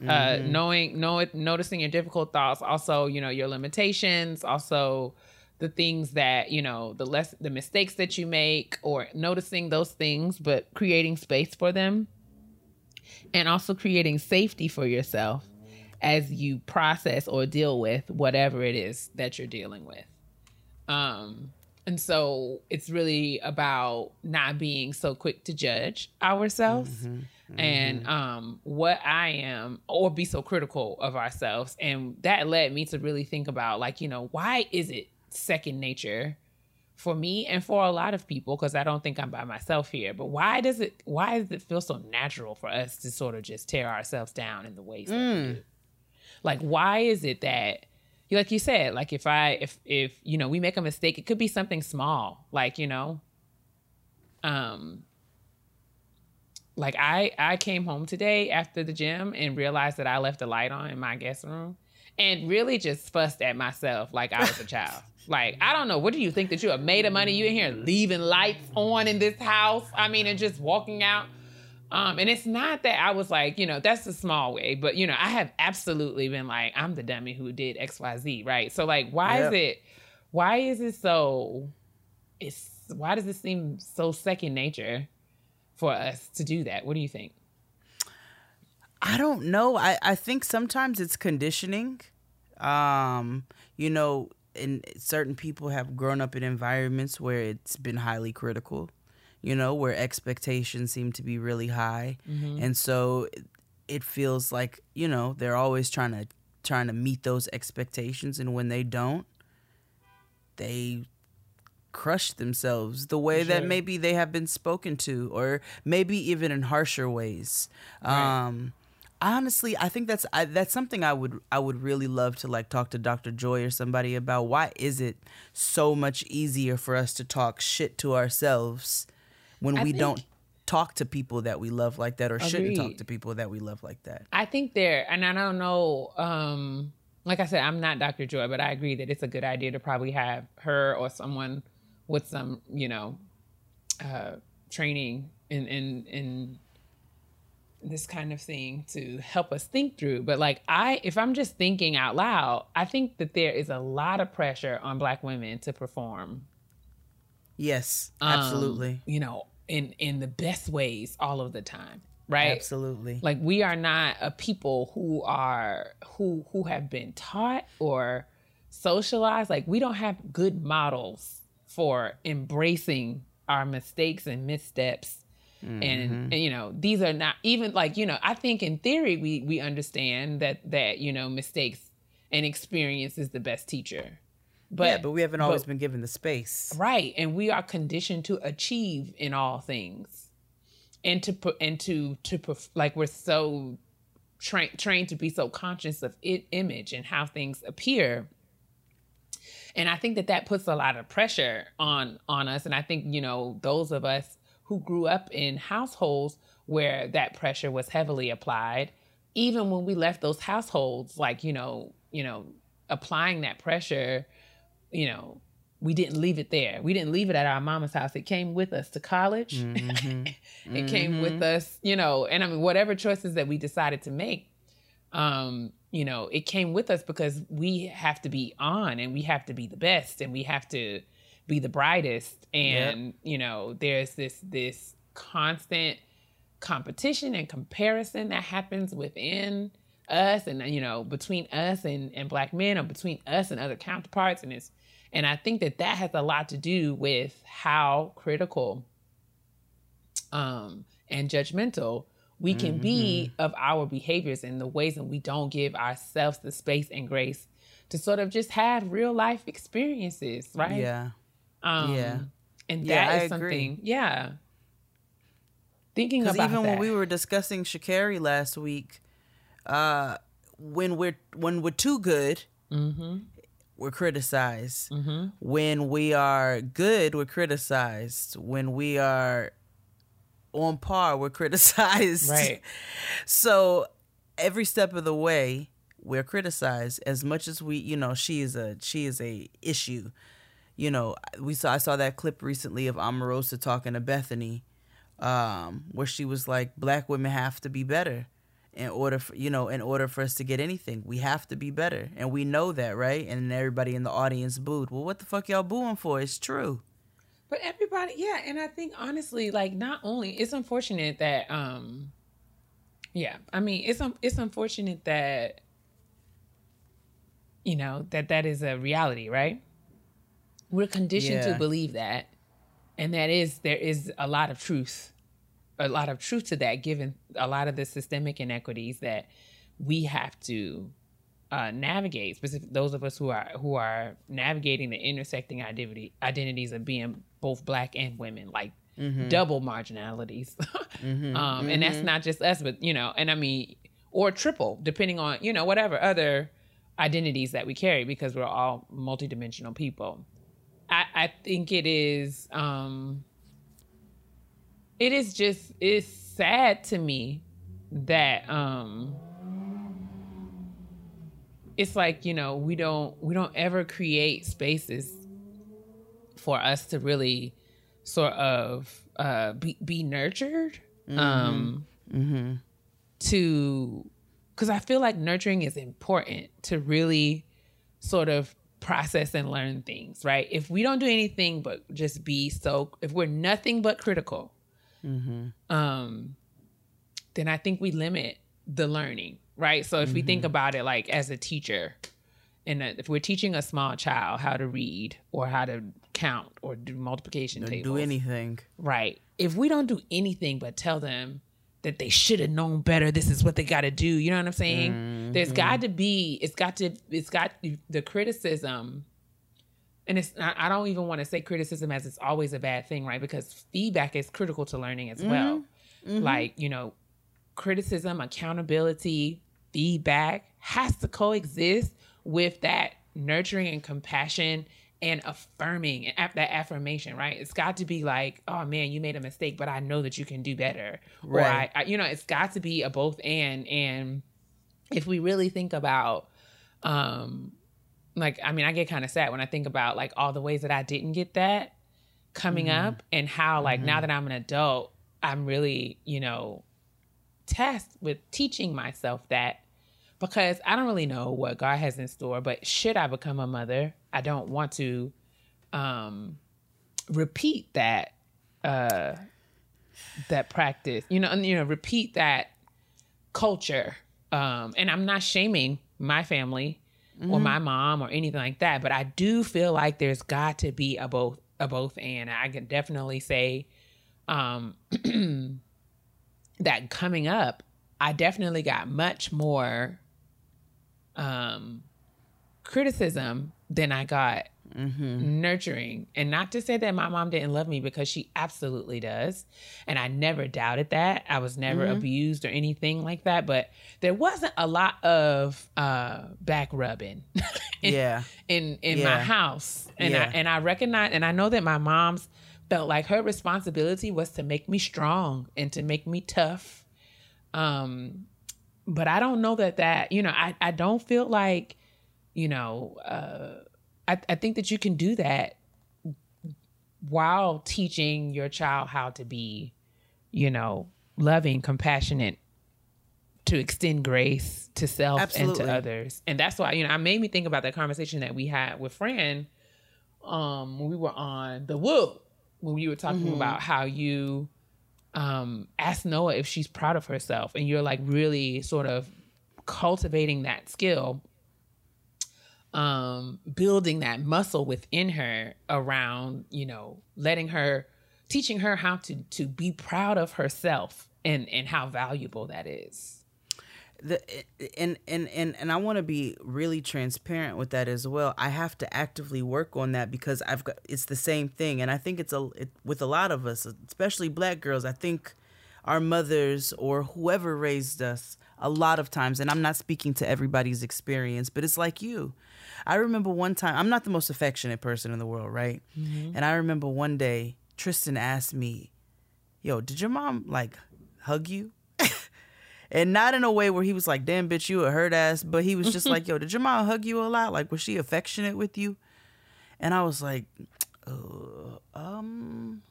Uh knowing know noticing your difficult thoughts, also, you know, your limitations, also the things that, you know, the less the mistakes that you make or noticing those things but creating space for them. And also creating safety for yourself as you process or deal with whatever it is that you're dealing with. Um, and so it's really about not being so quick to judge ourselves and um, what I am, or be so critical of ourselves. And that led me to really think about, like, you know, why is it second nature for me and for a lot of people? Because I don't think I'm by myself here. But why does it? Why does it feel so natural for us to sort of just tear ourselves down in the ways that we do? Like, why is it that? like you said, like if I if if you know we make a mistake, it could be something small, like you know, um, like I I came home today after the gym and realized that I left the light on in my guest room, and really just fussed at myself like I was a child. Like I don't know, what do you think that you are made of money? You in here leaving lights on in this house? I mean, and just walking out. Um, and it's not that I was like, you know, that's a small way, but you know, I have absolutely been like, I'm the dummy who did X, Y, Z, right? So like, why Yep. is it, why is it so, it's, why does it seem so second nature for us to do that? What do you think? I don't know. I, I think sometimes it's conditioning. Um, you know, and certain people have grown up in environments where it's been highly critical, you know, where expectations seem to be really high. And so it, it feels like, you know, they're always trying to trying to meet those expectations and when they don't, they crush themselves the way that maybe they have been spoken to or maybe even in harsher ways. Right. Um honestly i think that's I, that's something i would i would really love to like talk to dr joy or somebody about why is it so much easier for us to talk shit to ourselves when I we think- don't talk to people that we love like that or shouldn't talk to people that we love like that I think there, and I don't know. Um, like I said, I'm not Dr. Joy, but I agree that it's a good idea to probably have her or someone with some, you know, uh, training in in in this kind of thing to help us think through. But like I, if I'm just thinking out loud, I think that there is a lot of pressure on Black women to perform yes um, absolutely you know, in in the best ways all of the time, right? absolutely like we are not a people who are who who have been taught or socialized like we don't have good models for embracing our mistakes and missteps. And, mm-hmm. and you know these are not even like you know i think in theory we we understand that that you know mistakes and experience is the best teacher. But yeah but we haven't always but- been given the space. Right, and we are conditioned to achieve in all things, and to pu- and to to like we're so trained trained to be so conscious of it image and how things appear. And I think that that puts a lot of pressure on on us. And I think you know those of us who grew up in households where that pressure was heavily applied, even when we left those households, like you know you know applying that pressure you know, we didn't leave it there. We didn't leave it at our mama's house. It came with us to college. Mm-hmm. it came with mm-hmm. us, you know, and I mean, whatever choices that we decided to make, um, you know, it came with us because we have to be on and we have to be the best and we have to be the brightest. And, you know, there's this, this constant competition and comparison that happens within us and you know between us and and black men or between us and other counterparts and it's and i think that that has a lot to do with how critical um and judgmental we can be of our behaviors and the ways that we don't give ourselves the space and grace to sort of just have real life experiences, right? Yeah. Um, Yeah. And Yeah, that I is agree. something, yeah. Thinking about even that. when we were discussing Sha'Carri last week, uh, when we're when we're too good, Mm-hmm. we're criticized. When we are good, we're criticized. When we are on par, we're criticized. Right. So every step of the way, we're criticized as much as we, you know, she is a she is a issue. You know, we saw I saw that clip recently of Omarosa talking to Bethenny, um, where she was like, "Black women have to be better." In order for you know, in order for us to get anything, we have to be better, and we know that, right? And everybody in the audience booed. Well, what the fuck y'all booing for? It's true. But everybody, yeah, and I think honestly, like not only it's unfortunate that um yeah, I mean, it's un- it's unfortunate that you know, that that is a reality, right? We're conditioned to believe that. And that is there is a lot of truth. A lot of truth to that given a lot of the systemic inequities that we have to uh, navigate, specific those of us who are who are navigating the intersecting identity identities of being both black and women, like double marginalities. um, and that's not just us, but you know, and I mean, or triple, depending on you know whatever other identities that we carry, because we're all multidimensional people. I, I think it is um it is just it's sad to me that um it's like you know we don't we don't ever create spaces for us to really sort of uh be, be nurtured um to because i feel like nurturing is important to really sort of process and learn things right? If we don't do anything but just be so if we're nothing but critical um then i think we limit the learning right? So if we think about it like as a teacher and if we're teaching a small child how to read or how to count or do multiplication tables Do anything. Right. If we don't do anything but tell them that they should have known better, this is what they got to do. You know what I'm saying? There's mm-hmm. got to be, it's got to, it's got the criticism. And it's, I I don't even want to say criticism as it's always a bad thing, right? Because feedback is critical to learning as well. Mm-hmm. Mm-hmm. Like, you know, criticism, accountability, feedback has to coexist with that nurturing and compassion and affirming and that affirmation, right? It's got to be like, oh man, you made a mistake, but I know that you can do better. Or I, Right. I you know, it's got to be a both and. And if we really think about, um, like, I mean, I get kind of sad when I think about like all the ways that I didn't get that coming up and how like now that I'm an adult, I'm really, you know, tasked with teaching myself that because I don't really know what God has in store, but should I become a mother, I don't want to um repeat that uh that practice. You know, and you know, repeat that culture. Um and I'm not shaming my family or my mom or anything like that, but I do feel like there's got to be a both a both and I can definitely say um that coming up, I definitely got much more um criticism than I got nurturing. And not to say that my mom didn't love me because she absolutely does. And I never doubted that. I was never abused or anything like that. But there wasn't a lot of uh back rubbing in, Yeah. in in Yeah. my house. And Yeah. I and I recognize and I know that my mom's felt like her responsibility was to make me strong and to make me tough. Um but I don't know that that, you know, I I don't feel like, you know, uh I, I think that you can do that while teaching your child how to be, you know, loving, compassionate, to extend grace to self and to others. And that's why, you know, I made me think about that conversation that we had with Fran um when we were on the Woo, when we were talking about how you um asked Noah if she's proud of herself and you're like really sort of cultivating that skill um building that muscle within her around you know letting her teaching her how to to be proud of herself and and how valuable that is the and and and and I want to be really transparent with that as well. I have to actively work on that because I've got it's the same thing, and I think it's a it, with a lot of us, especially black girls. I think our mothers or whoever raised us a lot of times, and I'm not speaking to everybody's experience, but it's like you. I remember one time, I'm not the most affectionate person in the world, right? And I remember one day Tristan asked me, Yo, did your mom like hug you? and not in a way where he was like, damn, bitch, you a hurt ass, but he was just like, Yo, did your mom hug you a lot? Like, was she affectionate with you? And I was like, uh, um,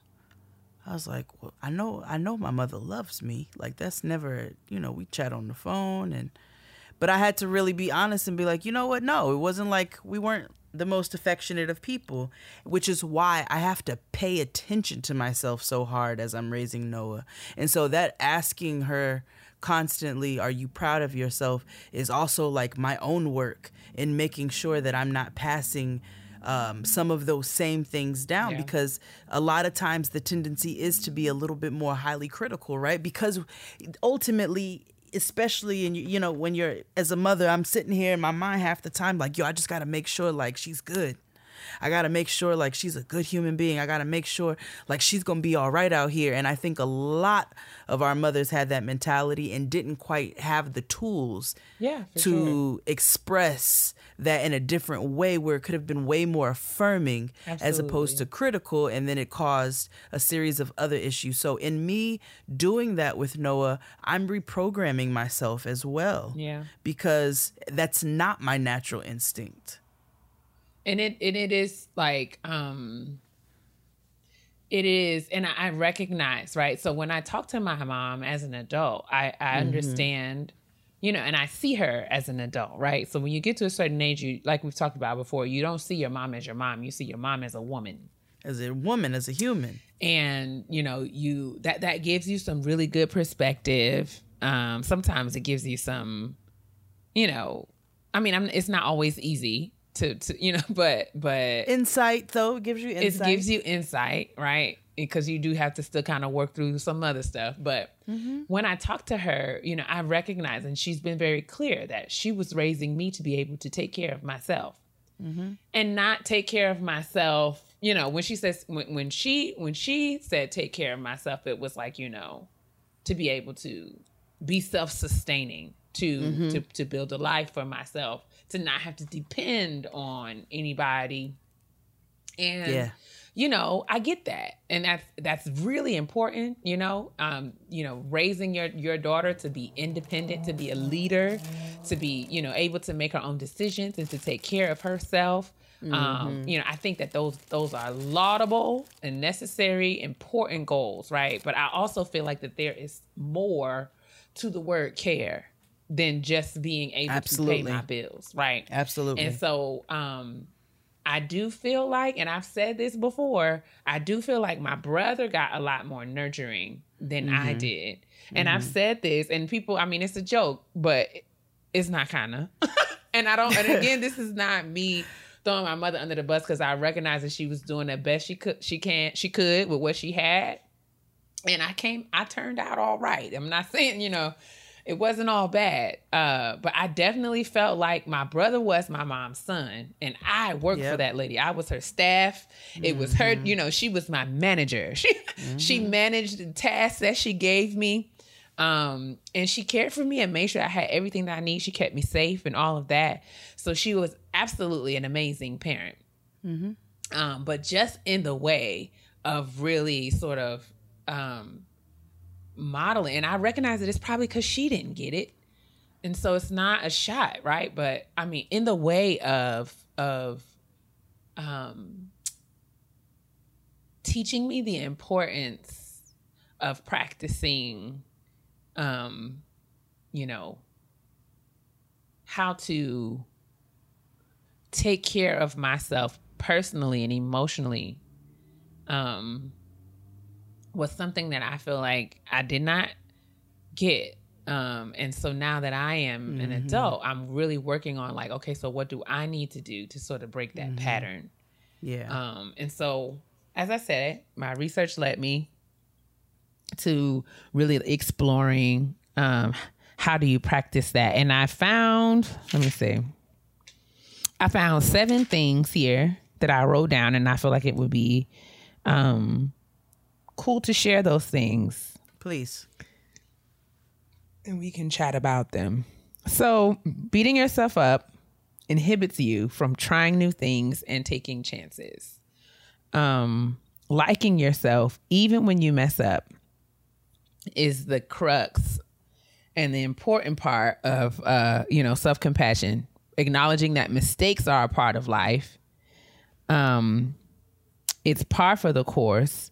I was like, well, I know, I know my mother loves me. Like that's never, you know, we chat on the phone and, but I had to really be honest and be like, you know what? No, it wasn't like we weren't the most affectionate of people, which is why I have to pay attention to myself so hard as I'm raising Noah. And so that asking her constantly, are you proud of yourself, is also like my own work in making sure that I'm not passing um, some of those same things down Yeah. because a lot of times the tendency is to be a little bit more highly critical, right? Because ultimately, especially in you know when you're as a mother, I'm sitting here in my mind half the time like, yo, I just got to make sure like she's good. I got to make sure like she's a good human being. I got to make sure like she's going to be all right out here. And I think a lot of our mothers had that mentality and didn't quite have the tools Yeah, to express that in a different way where it could have been way more affirming as opposed to critical and then it caused a series of other issues. So in me doing that with Noah, I'm reprogramming myself as well. Yeah. Because that's not my natural instinct. And it and it is like um it is and I, I recognize right? So when i talk to my mom as an adult i i understand you know and i see her as an adult right? So when you get to a certain age you like we've talked about before you don't see your mom as your mom. You see your mom as a woman. As a woman, as a human. and you know you that that gives you some really good perspective. Um sometimes it gives you some you know i mean I'm, it's not always easy to to you know but but Insight though, it gives you insight. it gives you insight, right? Because you do have to still kind of work through some other stuff. But mm-hmm. when I talk to her, you know, I recognize, and she's been very clear that she was raising me to be able to take care of myself mm-hmm. and not take care of myself. You know, when she says, when, when she, when she said take care of myself, it was like, you know, to be able to be self-sustaining to mm-hmm. to to build a life for myself to not have to depend on anybody. And Yeah. you know i get that. And that's that's really important you know um you know raising your your daughter to be independent to be a leader to be you know able to make her own decisions and to take care of herself. Um you know i think that those those are laudable and necessary important goals right? But i also feel like that there is more to the word care than just being able to pay my bills right Absolutely. and so um I do feel like, and I've said this before, I do feel like my brother got a lot more nurturing than Mm-hmm. I did. And I've said this, and people, I mean, it's a joke, but it's not kind of. and I don't, and again, this is not me throwing my mother under the bus because I recognize that she was doing the best she could, she can, she could with what she had. And I came, I turned out all right. I'm not saying, you know, it wasn't all bad. Uh, but I definitely felt like my brother was my mom's son, and I worked for that lady. I was her staff. It was her, you know, she was my manager. She she managed the tasks that she gave me. Um, and she cared for me and made sure I had everything that I need. She kept me safe and all of that. So she was absolutely an amazing parent. Um, but just in the way of really sort of um, modeling. And I recognize that it's probably because she didn't get it. And so it's not a shot, right? But I mean, in the way of of um teaching me the importance of practicing um, you know, how to take care of myself personally and emotionally um was something that I feel like I did not get. Um, and so now that I am an adult, I'm really working on like, okay, so what do I need to do to sort of break that pattern? yeah. Um, and so, as I said, my research led me to really exploring um, how do you practice that? And I found, let me see, I found seven things here that I wrote down, and I feel like it would be um, cool to share those things Please. and we can chat about them. So, beating yourself up inhibits you from trying new things and taking chances. Um, liking yourself, even when you mess up, is the crux and the important part of uh, you know self compassion. Acknowledging that mistakes are a part of life. Um, it's par for the course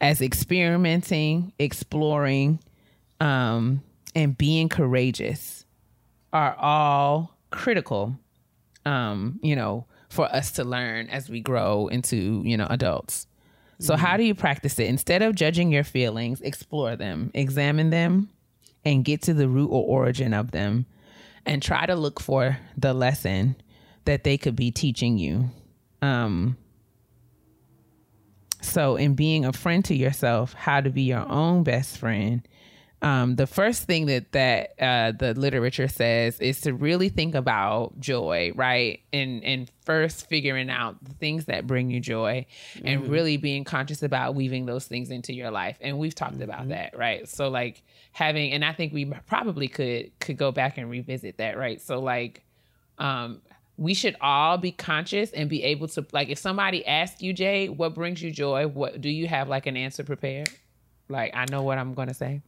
as experimenting, exploring, um, and being courageous are all critical, um, you know, for us to learn as we grow into, you know, adults. So, how do you practice it? Instead of judging your feelings, explore them, examine them, and get to the root or origin of them, and try to look for the lesson that they could be teaching you. Um, so, in being a friend to yourself, how to be your own best friend. Um, the first thing that that uh, the literature says is to really think about joy, right? And and first figuring out the things that bring you joy, and really being conscious about weaving those things into your life. And we've talked about that, right? So like having, and I think we probably could could go back and revisit that, right? So like um we should all be conscious and be able to like if somebody asks you jay what brings you joy what do you have like an answer prepared like i know what i'm gonna say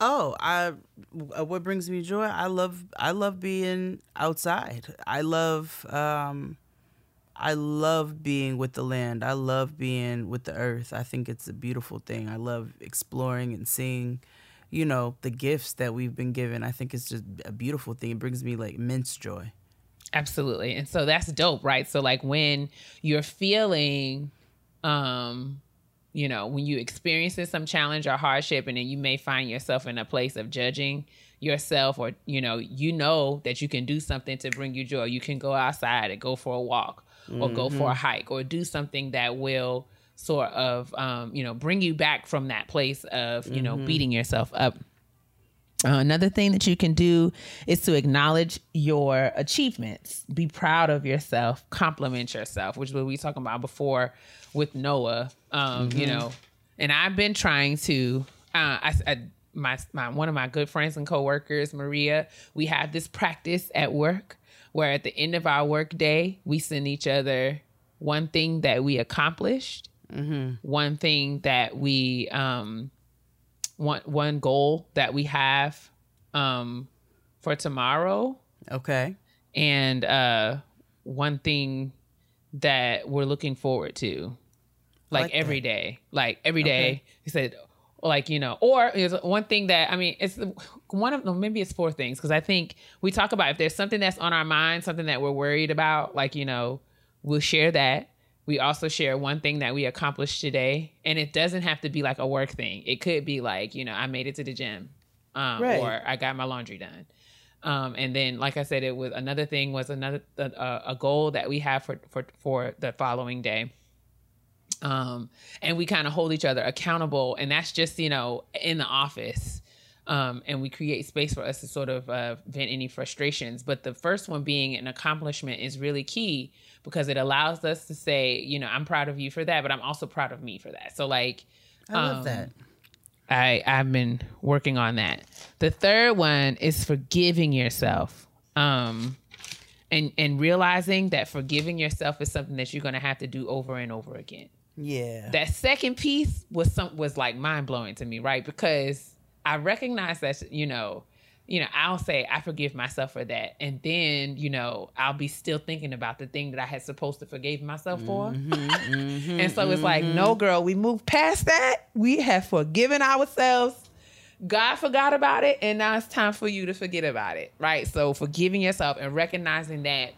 Oh, I uh, what brings me joy? I love I love being outside. I love um I love being with the land. I love being with the earth. I think it's a beautiful thing. I love exploring and seeing, you know, the gifts that we've been given. I think it's just a beautiful thing. It brings me like immense joy. Absolutely. And so that's dope right? So like when you're feeling um you know when you experiencing some challenge or hardship and then you may find yourself in a place of judging yourself or you know you know that you can do something to bring you joy. You can go outside and go for a walk or go for a hike or do something that will sort of um, you know bring you back from that place of you know beating yourself up uh, another thing that you can do is to acknowledge your achievements. Be proud of yourself. Compliment yourself, which is what we were talking about before with Noah. Um, You know, and I've been trying to. Uh, I, I my my one of my good friends and coworkers, Maria. We have this practice at work where at the end of our work day, we send each other one thing that we accomplished, one thing that we um, one one goal that we have um for tomorrow Okay. and uh one thing that we're looking forward to like, like every that. day like every day Okay. he said like you know or is one thing that i mean it's one of them maybe it's four things because i think we talk about if there's something that's on our mind something that we're worried about like you know we'll share that we also share one thing that we accomplished today and it doesn't have to be like a work thing. It could be like you know i made it to the gym um, Right. or i got my laundry done. Um, and then like i said it was another thing was another a, a goal that we have for for for the following day. Um, and we kind of hold each other accountable and that's just you know in the office. Um, and we create space for us to sort of uh, vent any frustrations. But the first one being an accomplishment is really key because it allows us to say you know i'm proud of you for that but i'm also proud of me for that so like I love um, that. I I've been working on that. The third one is forgiving yourself. Um and and realizing that forgiving yourself is something that you're going to have to do over and over again. Yeah. That second piece was some was like mind-blowing to me, right? Because I recognize that you know, you know, I'll say I forgive myself for that and then, you know, I'll be still thinking about the thing that I had supposed to forgive myself for. Mm-hmm, mm-hmm, and so it's like, mm-hmm. no, girl, we moved past that. We have forgiven ourselves. God forgot about it, and now it's time for you to forget about it, right? So forgiving yourself and recognizing that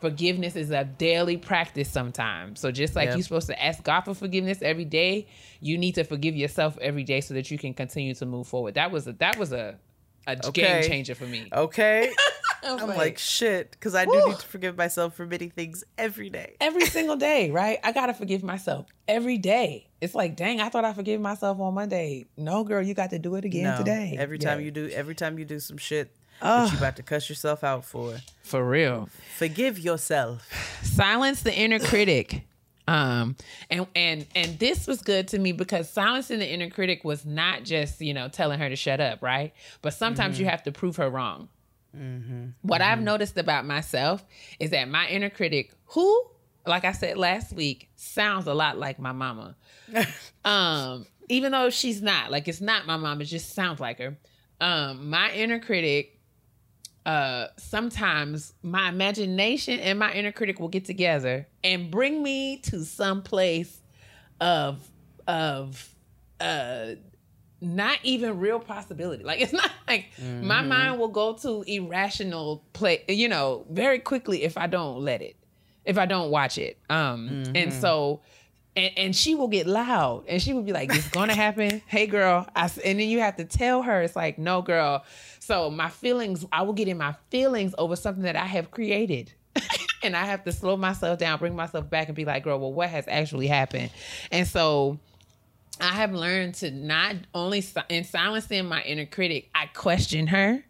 forgiveness is a daily practice sometimes. So just like Yep. you're supposed to ask God for forgiveness every day, you need to forgive yourself every day so that you can continue to move forward. That was a that was a a Okay. game changer for me. Okay. I'm like, shit, because I do Woo. need to forgive myself for many things every day. every single day, right? I gotta forgive myself every day. It's like, dang, I thought I forgave myself on Monday. No, girl, you got to do it again No, today. Every Yeah. time you do, every time you do some shit Ugh. that you about to cuss yourself out for, for real. forgive yourself. silence the inner critic um and and and this was good to me because silencing the inner critic was not just you know telling her to shut up right? But sometimes you have to prove her wrong. What i've noticed about myself is that my inner critic who like i said last week sounds a lot like my mama. Um even though she's not like it's not my mom it just sounds like her. Um my inner critic uh sometimes my imagination and my inner critic will get together and bring me to some place of of uh not even real possibility. Like it's not like my mind will go to irrational play you know very quickly if i don't let it if i don't watch it. Um and so and, and she will get loud and she will be like it's gonna happen? Hey girl I, and then you have to tell her it's like no girl so my feelings i will get in my feelings over something that i have created and i have to slow myself down bring myself back and be like girl well what has actually happened and so i have learned to not only in silencing my inner critic i question her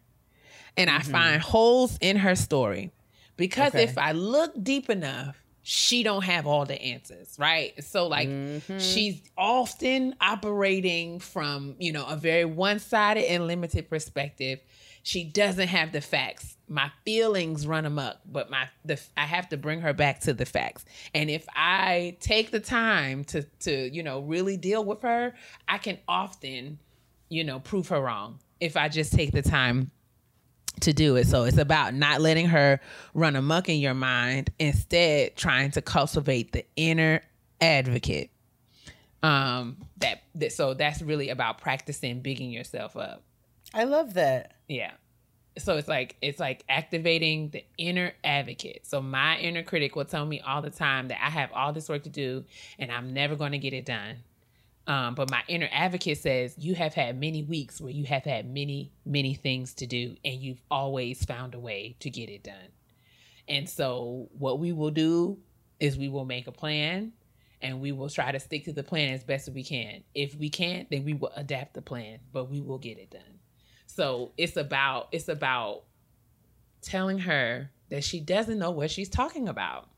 and I mm-hmm. find holes in her story. Because Okay. if I look deep enough, she don't have all the answers, right? So like mm-hmm. she's often operating from, you know, a very one-sided and limited perspective. She doesn't have the facts. My feelings run amok, but my the I have to bring her back to the facts. And if I take the time to to, you know, really deal with her, I can often, you know, prove her wrong if I just take the time to do it. So it's about not letting her run amok in your mind, instead trying to cultivate the inner advocate. Um that, that so that's really about practicing bigging yourself up. I love that. Yeah. So it's like it's like activating the inner advocate. So my inner critic will tell me all the time that I have all this work to do and I'm never going to get it done. Um, but my inner advocate says you have had many weeks where you have had many, many things to do, and you've always found a way to get it done. And so, what we will do is we will make a plan and we will try to stick to the plan as best as we can. If we can't, then we will adapt the plan, but we will get it done. So, it's about it's about telling her that she doesn't know what she's talking about.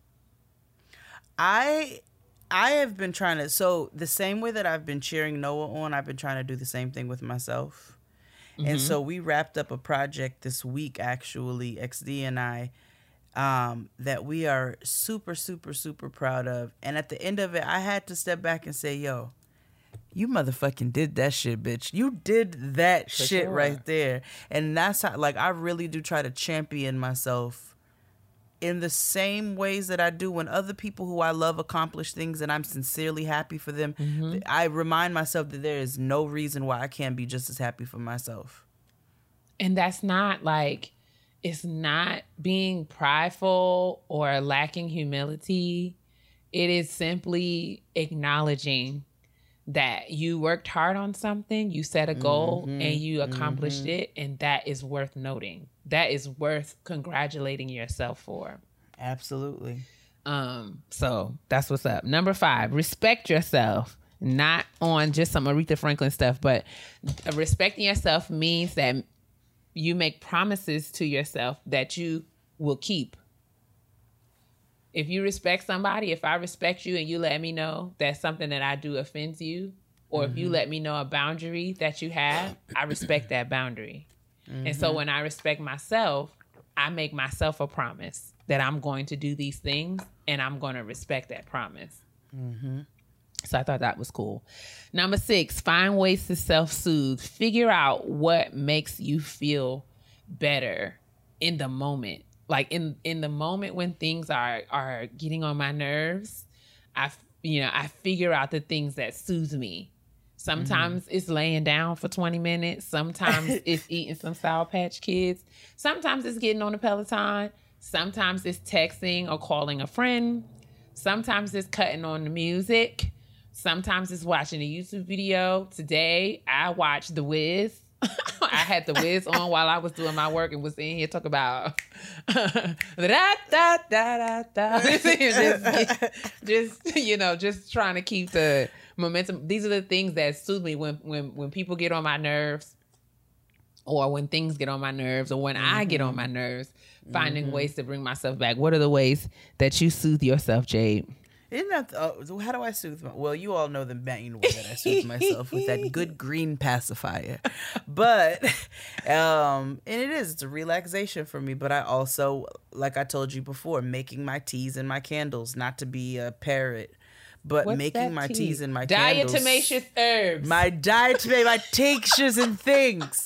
I I have been trying to so the same way that I've been cheering Noah on, I've been trying to do the same thing with myself. And so we wrapped up a project this week actually, XD and I, um, that we are super, super, super proud of. And at the end of it, I had to step back and say, yo, you motherfucking did that shit, bitch. You did that shit sure. right there. And that's how like I really do try to champion myself in the same ways that I do when other people who I love accomplish things and I'm sincerely happy for them, mm-hmm. I remind myself that there is no reason why I can't be just as happy for myself. And that's not like, it's not being prideful or lacking humility. It is simply acknowledging that you worked hard on something, you set a goal, and you accomplished it. And that is worth noting. That is worth congratulating yourself for. Absolutely. Um, so that's what's up. Number five, respect yourself. Not on just some Aretha Franklin stuff, but respecting yourself means that you make promises to yourself that you will keep. If you respect somebody, if I respect you and you let me know that something that I do offends you, or if you mm-hmm. let me know a boundary that you have, I respect that boundary. And so mm-hmm. when I respect myself, I make myself a promise that I'm going to do these things and I'm going to respect that promise. Mm-hmm. So I thought that was cool. Number six, find ways to self soothe. Figure out what makes you feel better in the moment. Like in in the moment when things are are getting on my nerves, I you know I figure out the things that soothe me. Sometimes mm-hmm. it's laying down for 20 minutes. Sometimes it's eating some Sour Patch Kids. Sometimes it's getting on the Peloton. Sometimes it's texting or calling a friend. Sometimes it's cutting on the music. Sometimes it's watching a YouTube video. Today, I watched The Wiz I had the Wiz on while I was doing my work and was in here talking about da da da da da. just, just you know, just trying to keep the momentum. These are the things that soothe me when when when people get on my nerves, or when things get on my nerves, or when I get on mm-hmm. my nerves. Finding mm-hmm. ways to bring myself back. What are the ways that you soothe yourself, Jade? Isn't that uh, how do I soothe? My, well, you all know the main way that I soothe myself with that good green pacifier, but um, and it is it's a relaxation for me. But I also, like I told you before, making my teas and my candles, not to be a parrot, but What's making my tea? teas and my candles, Diatomaceous herbs. my diet, my tinctures and things.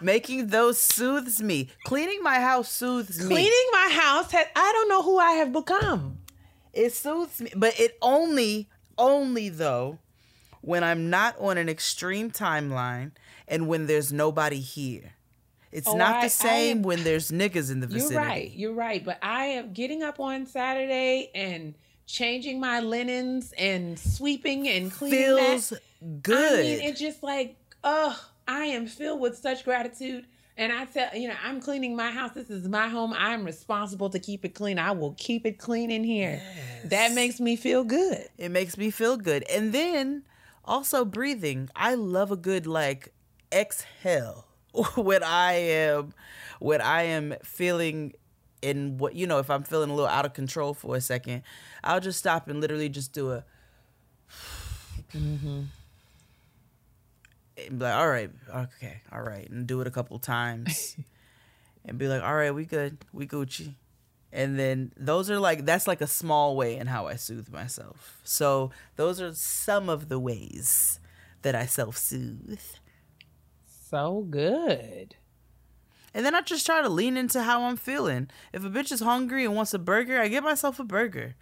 Making those soothes me. Cleaning my house soothes me. Cleaning my house has, I don't know who I have become. It soothes me, but it only, only though, when I'm not on an extreme timeline and when there's nobody here. It's Oh, not I- the same am- when there's niggas in the vicinity. You're right. You're right. But I am getting up on Saturday and changing my linens and sweeping and cleaning. Feels that. good. I mean, it's just like, oh, I am filled with such gratitude. And I tell you know, I'm cleaning my house. This is my home. I'm responsible to keep it clean. I will keep it clean in here. That makes me feel good. it makes me feel good. And then also breathing. I love a good like exhale when I am when I am feeling in what you know, if I'm feeling a little out of control for a second, I'll just stop and literally just do a mm-hmm. And be like, all right, okay, all right, and do it a couple times, and be like, all right, we good, we Gucci, and then those are like that's like a small way in how I soothe myself. So those are some of the ways that I self soothe, So good. and then I just try to lean into how I'm feeling. If a bitch is hungry and wants a burger, I get myself a burger.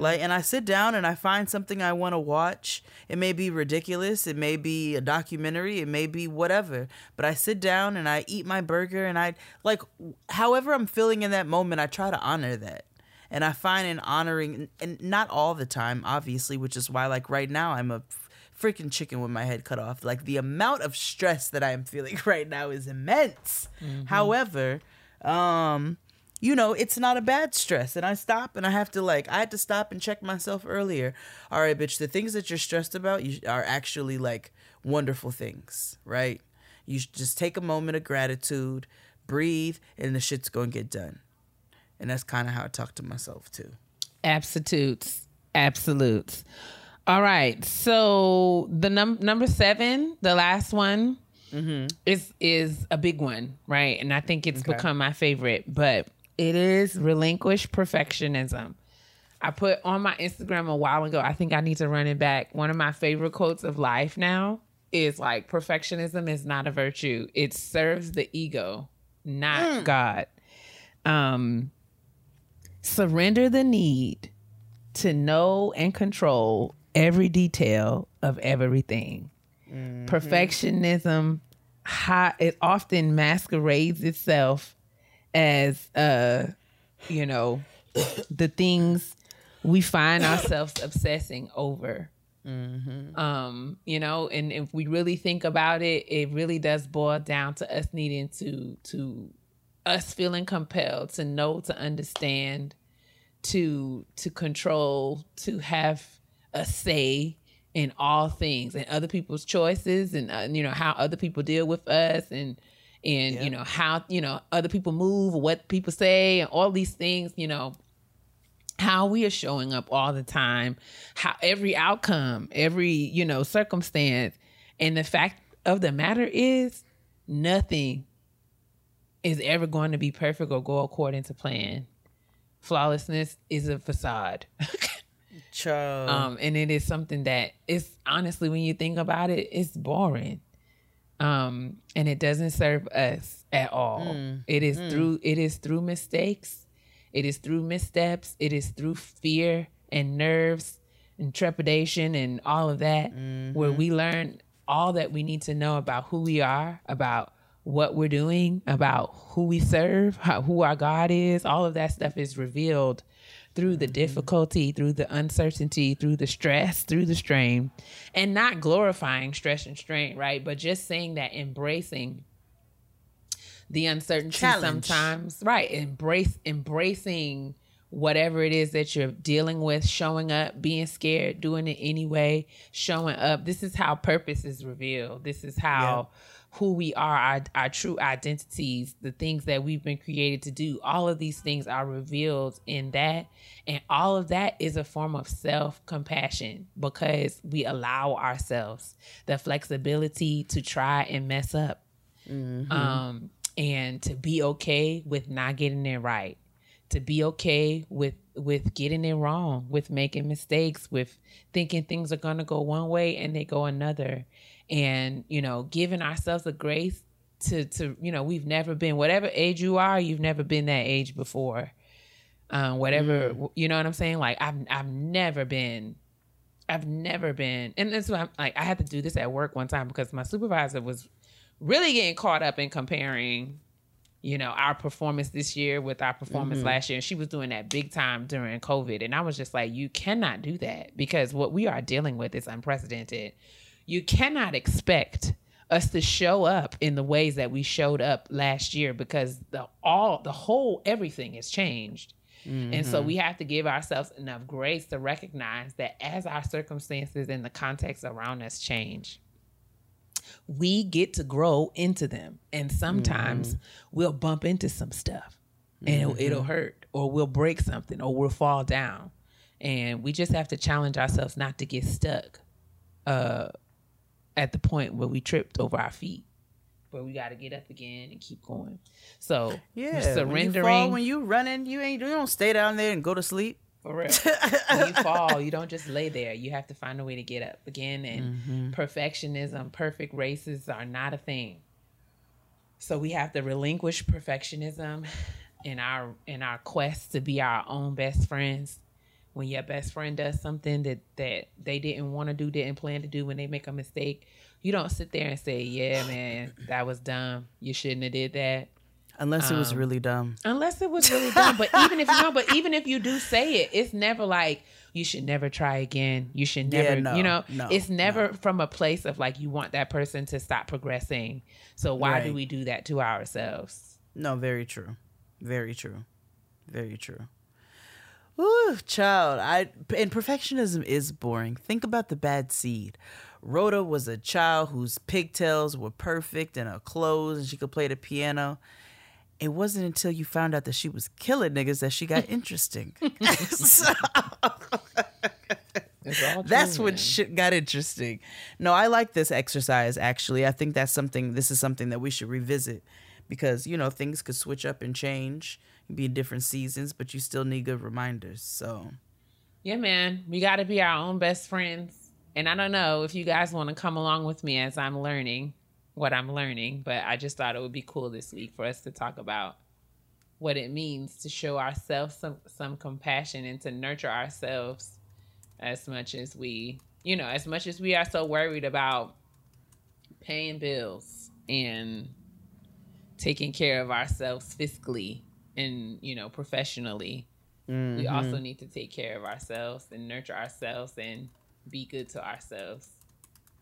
Like, and I sit down and I find something I want to watch. It may be ridiculous. It may be a documentary. It may be whatever. But I sit down and I eat my burger and I, like, however I'm feeling in that moment, I try to honor that. And I find in honoring, and not all the time, obviously, which is why, like, right now, I'm a freaking chicken with my head cut off. Like, the amount of stress that I am feeling right now is immense. However, um, you know, it's not a bad stress. And I stop and I have to like, I had to stop and check myself earlier. All right, bitch, the things that you're stressed about you are actually like wonderful things, right? You just take a moment of gratitude, breathe, and the shit's gonna get done. And that's kind of how I talk to myself too. Absolutes. Absolutes. All right. So the num- number seven, the last one, mm-hmm. is is a big one, right? And I think it's become my favorite, but it is relinquish perfectionism. I put on my Instagram a while ago. I think I need to run it back. One of my favorite quotes of life now is like perfectionism is not a virtue. It serves the ego, not God. Um surrender the need to know and control every detail of everything. Perfectionism, how it often masquerades itself as uh, you know, the things we find ourselves obsessing over. Um, you know, and if we really think about it, it really does boil down to us needing to to us feeling compelled to know, to understand, to to control, to have a say in all things and other people's choices and uh, you know how other people deal with us and and you know how you know other people move what people say and all these things you know how we are showing up all the time how every outcome every you know circumstance and the fact of the matter is nothing is ever going to be perfect or go according to plan. Flawlessness is a facade. Um and it is something that is honestly when you think about it it's boring um and it doesn't serve us at all. Mm. It is mm. through it is through mistakes. It is through missteps. It is through fear and nerves and trepidation and all of that where mm-hmm. we learn all that we need to know about who we are about what we're doing about who we serve how, who our god is. All of that stuff is revealed through the difficulty, through the uncertainty, through the stress, through the strain, and not glorifying stress and strain, right? But just saying that embracing the uncertainty Challenge. sometimes, right? Embrace embracing whatever it is that you're dealing with, showing up, being scared, doing it anyway, showing up. This is how purpose is revealed. This is how who we are, our, our true identities, the things that we've been created to do. All of these things are revealed in that. And all of that is a form of self compassion because we allow ourselves the flexibility to try and mess up. Um, and to be okay with not getting it right to be okay with with getting it wrong with making mistakes with thinking things are going to go one way and they go another and you know giving ourselves a grace to to you know we've never been whatever age you are you've never been that age before. Um whatever you know what i'm saying? Like i've i've never been I've never been, and that's why I'm like I had to do this at work one time because my supervisor was really getting caught up in comparing, you know, our performance this year with our performance last year, and she was doing that big time during COVID, and I was just like, you cannot do that because what we are dealing with is unprecedented. You cannot expect us to show up in the ways that we showed up last year because the all the whole everything has changed. And so mm-hmm. we have to give ourselves enough grace to recognize that as our circumstances and the context around us change, we get to grow into them. And sometimes mm-hmm. we'll bump into some stuff and it'll, it'll mm-hmm. hurt, or we'll break something, or we'll fall down. And we just have to challenge ourselves not to get stuck uh, at the point where we tripped over our feet. But we got to get up again and keep going. So Yeah. surrendering. When you fall, when you running, you ain't you don't stay down there and go to sleep. For real. when you fall, you don't just lay there. You have to find a way to get up again. And mm-hmm. perfectionism, perfect races are not a thing. So we have to relinquish perfectionism in our in our quest to be our own best friends. When your best friend does something that that they didn't want to do, didn't plan to do, when they make a mistake, you don't sit there and say, "Yeah, man, that was dumb. You shouldn't have did that." Unless it Um, was really dumb. Unless it was really dumb. But even if you know, but even if you do say it, it's never like you should never try again. You should Yeah, never, no, you know, no, it's never from a place of like you want that person to stop progressing. So why do we do that to ourselves? No, very true. Very true. Very true. Ooh, child. I and perfectionism is boring. Think about the bad seed. Rhoda was a child whose pigtails were perfect and her clothes and she could play the piano. It wasn't until you found out that she was killing niggas that she got interesting. So- It's that's true, when shit got interesting. No, I like this exercise actually. I think that's something this is something that we should revisit because, you know, things could switch up and change, be different seasons, but you still need good reminders. So, Yeah, man. We got to be our own best friends. And I don't know if you guys want to come along with me as I'm learning what I'm learning, but I just thought it would be cool this week for us to talk about what it means to show ourselves some, some compassion and to nurture ourselves as much as we, you know, as much as we are so worried about paying bills and taking care of ourselves fiscally and, you know, professionally we also need to take care of ourselves and nurture ourselves and be good to ourselves.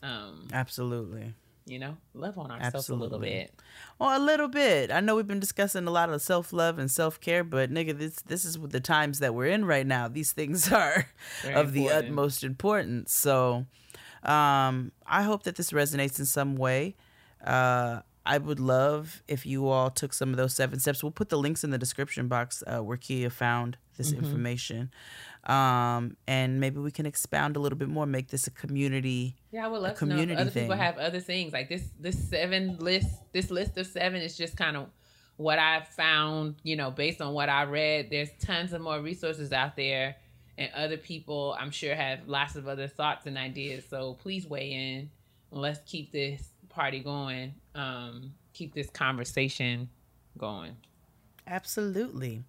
Um, absolutely. you know, love on ourselves a little bit. Well, a little bit. I know we've been discussing a lot of self love and self care, but nigga, this this is the times that we're in right now. These things are Very of the utmost importance. So, um, I hope that this resonates in some way. Uh, I would love if you all took some of those seven steps. We'll put the links in the description box uh, where Kia found this Mm-hmm. information, um, and maybe we can expound a little bit more, make this a community. Yeah, I would love to know if other people have other things like this. This seven list, this list of seven is just kind of what I've found. You know, based on what I read, there's tons of more resources out there, and other people I'm sure have lots of other thoughts and ideas. So please weigh in. Let's keep this party going. Um, keep this conversation going. Absolutely.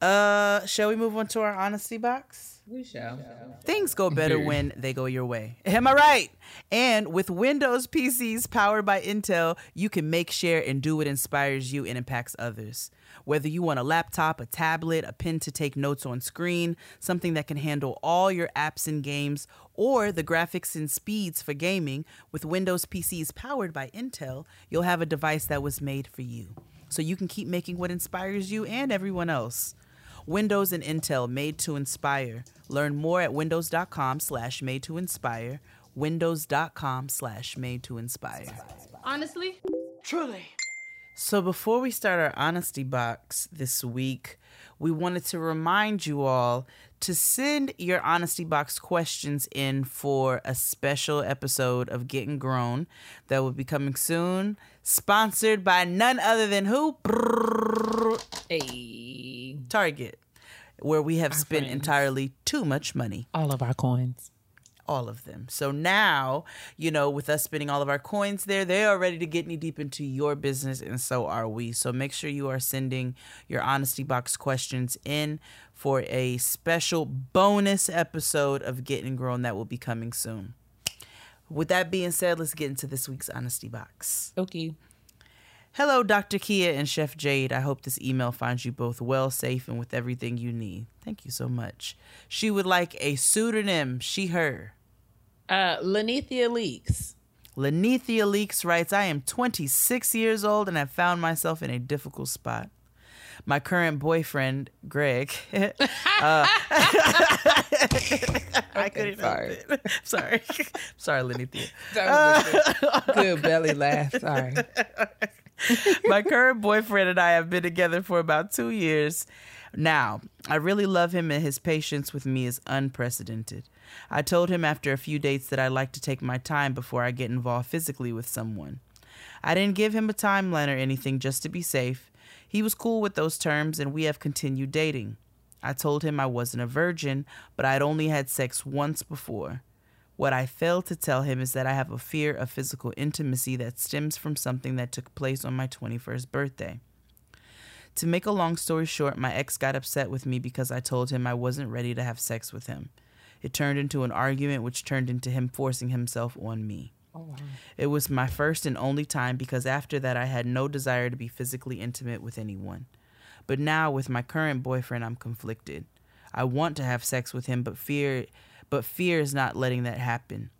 Uh, shall we move on to our honesty box? We shall. Things go better when they go your way. Am I right? And with Windows PCs powered by Intel, you can make, share, and do what inspires you and impacts others. Whether you want a laptop, a tablet, a pen to take notes on screen, something that can handle all your apps and games, or the graphics and speeds for gaming, with Windows PCs powered by Intel, you'll have a device that was made for you. So you can keep making what inspires you and everyone else. Windows and Intel made to inspire. Learn more at windows.com slash made to inspire. Windows.com slash made to inspire. Honestly? Truly. So before we start our honesty box this week, we wanted to remind you all to send your honesty box questions in for a special episode of Getting Grown that will be coming soon, sponsored by none other than who? Hey, Mm-hmm. Target, where we have spent friends. entirely too much money. all of our coins. all of them. So now, you know, with us spending all of our coins there, they are ready to get knee deep into your business, and so are we. So make sure you are sending your honesty box questions in for a special bonus episode of Getting Grown that will be coming soon. With that being said, let's get into this week's honesty box. Okay. Hello, Dr. Kia and Chef Jade. I hope this email finds you both well, safe, and with everything you need. Thank you so much. She would like a pseudonym, she, her. Uh, Lenethia Leaks. Lenethia Leaks writes, I am 26 years old and have found myself in a difficult spot. My current boyfriend, Greg, uh, I couldn't sorry. help it. Sorry. Sorry, Lenethia. That was a good, good belly laugh. Sorry. My current boyfriend and I have been together for about two years now. I really love him and his patience with me is unprecedented. I told him after a few dates that I like to take my time before I get involved physically with someone. I didn't give him a timeline or anything just to be safe. He was cool with those terms and we have continued dating. I told him I wasn't a virgin, but I'd only had sex once before. What I failed to tell him is that I have a fear of physical intimacy that stems from something that took place on my 21st birthday. To make a long story short, my ex got upset with me because I told him I wasn't ready to have sex with him. It turned into an argument, which turned into him forcing himself on me. Oh, it was my first and only time because after that, I had no desire to be physically intimate with anyone. But now, with my current boyfriend, I'm conflicted. I want to have sex with him, but fear, but fear is not letting that happen.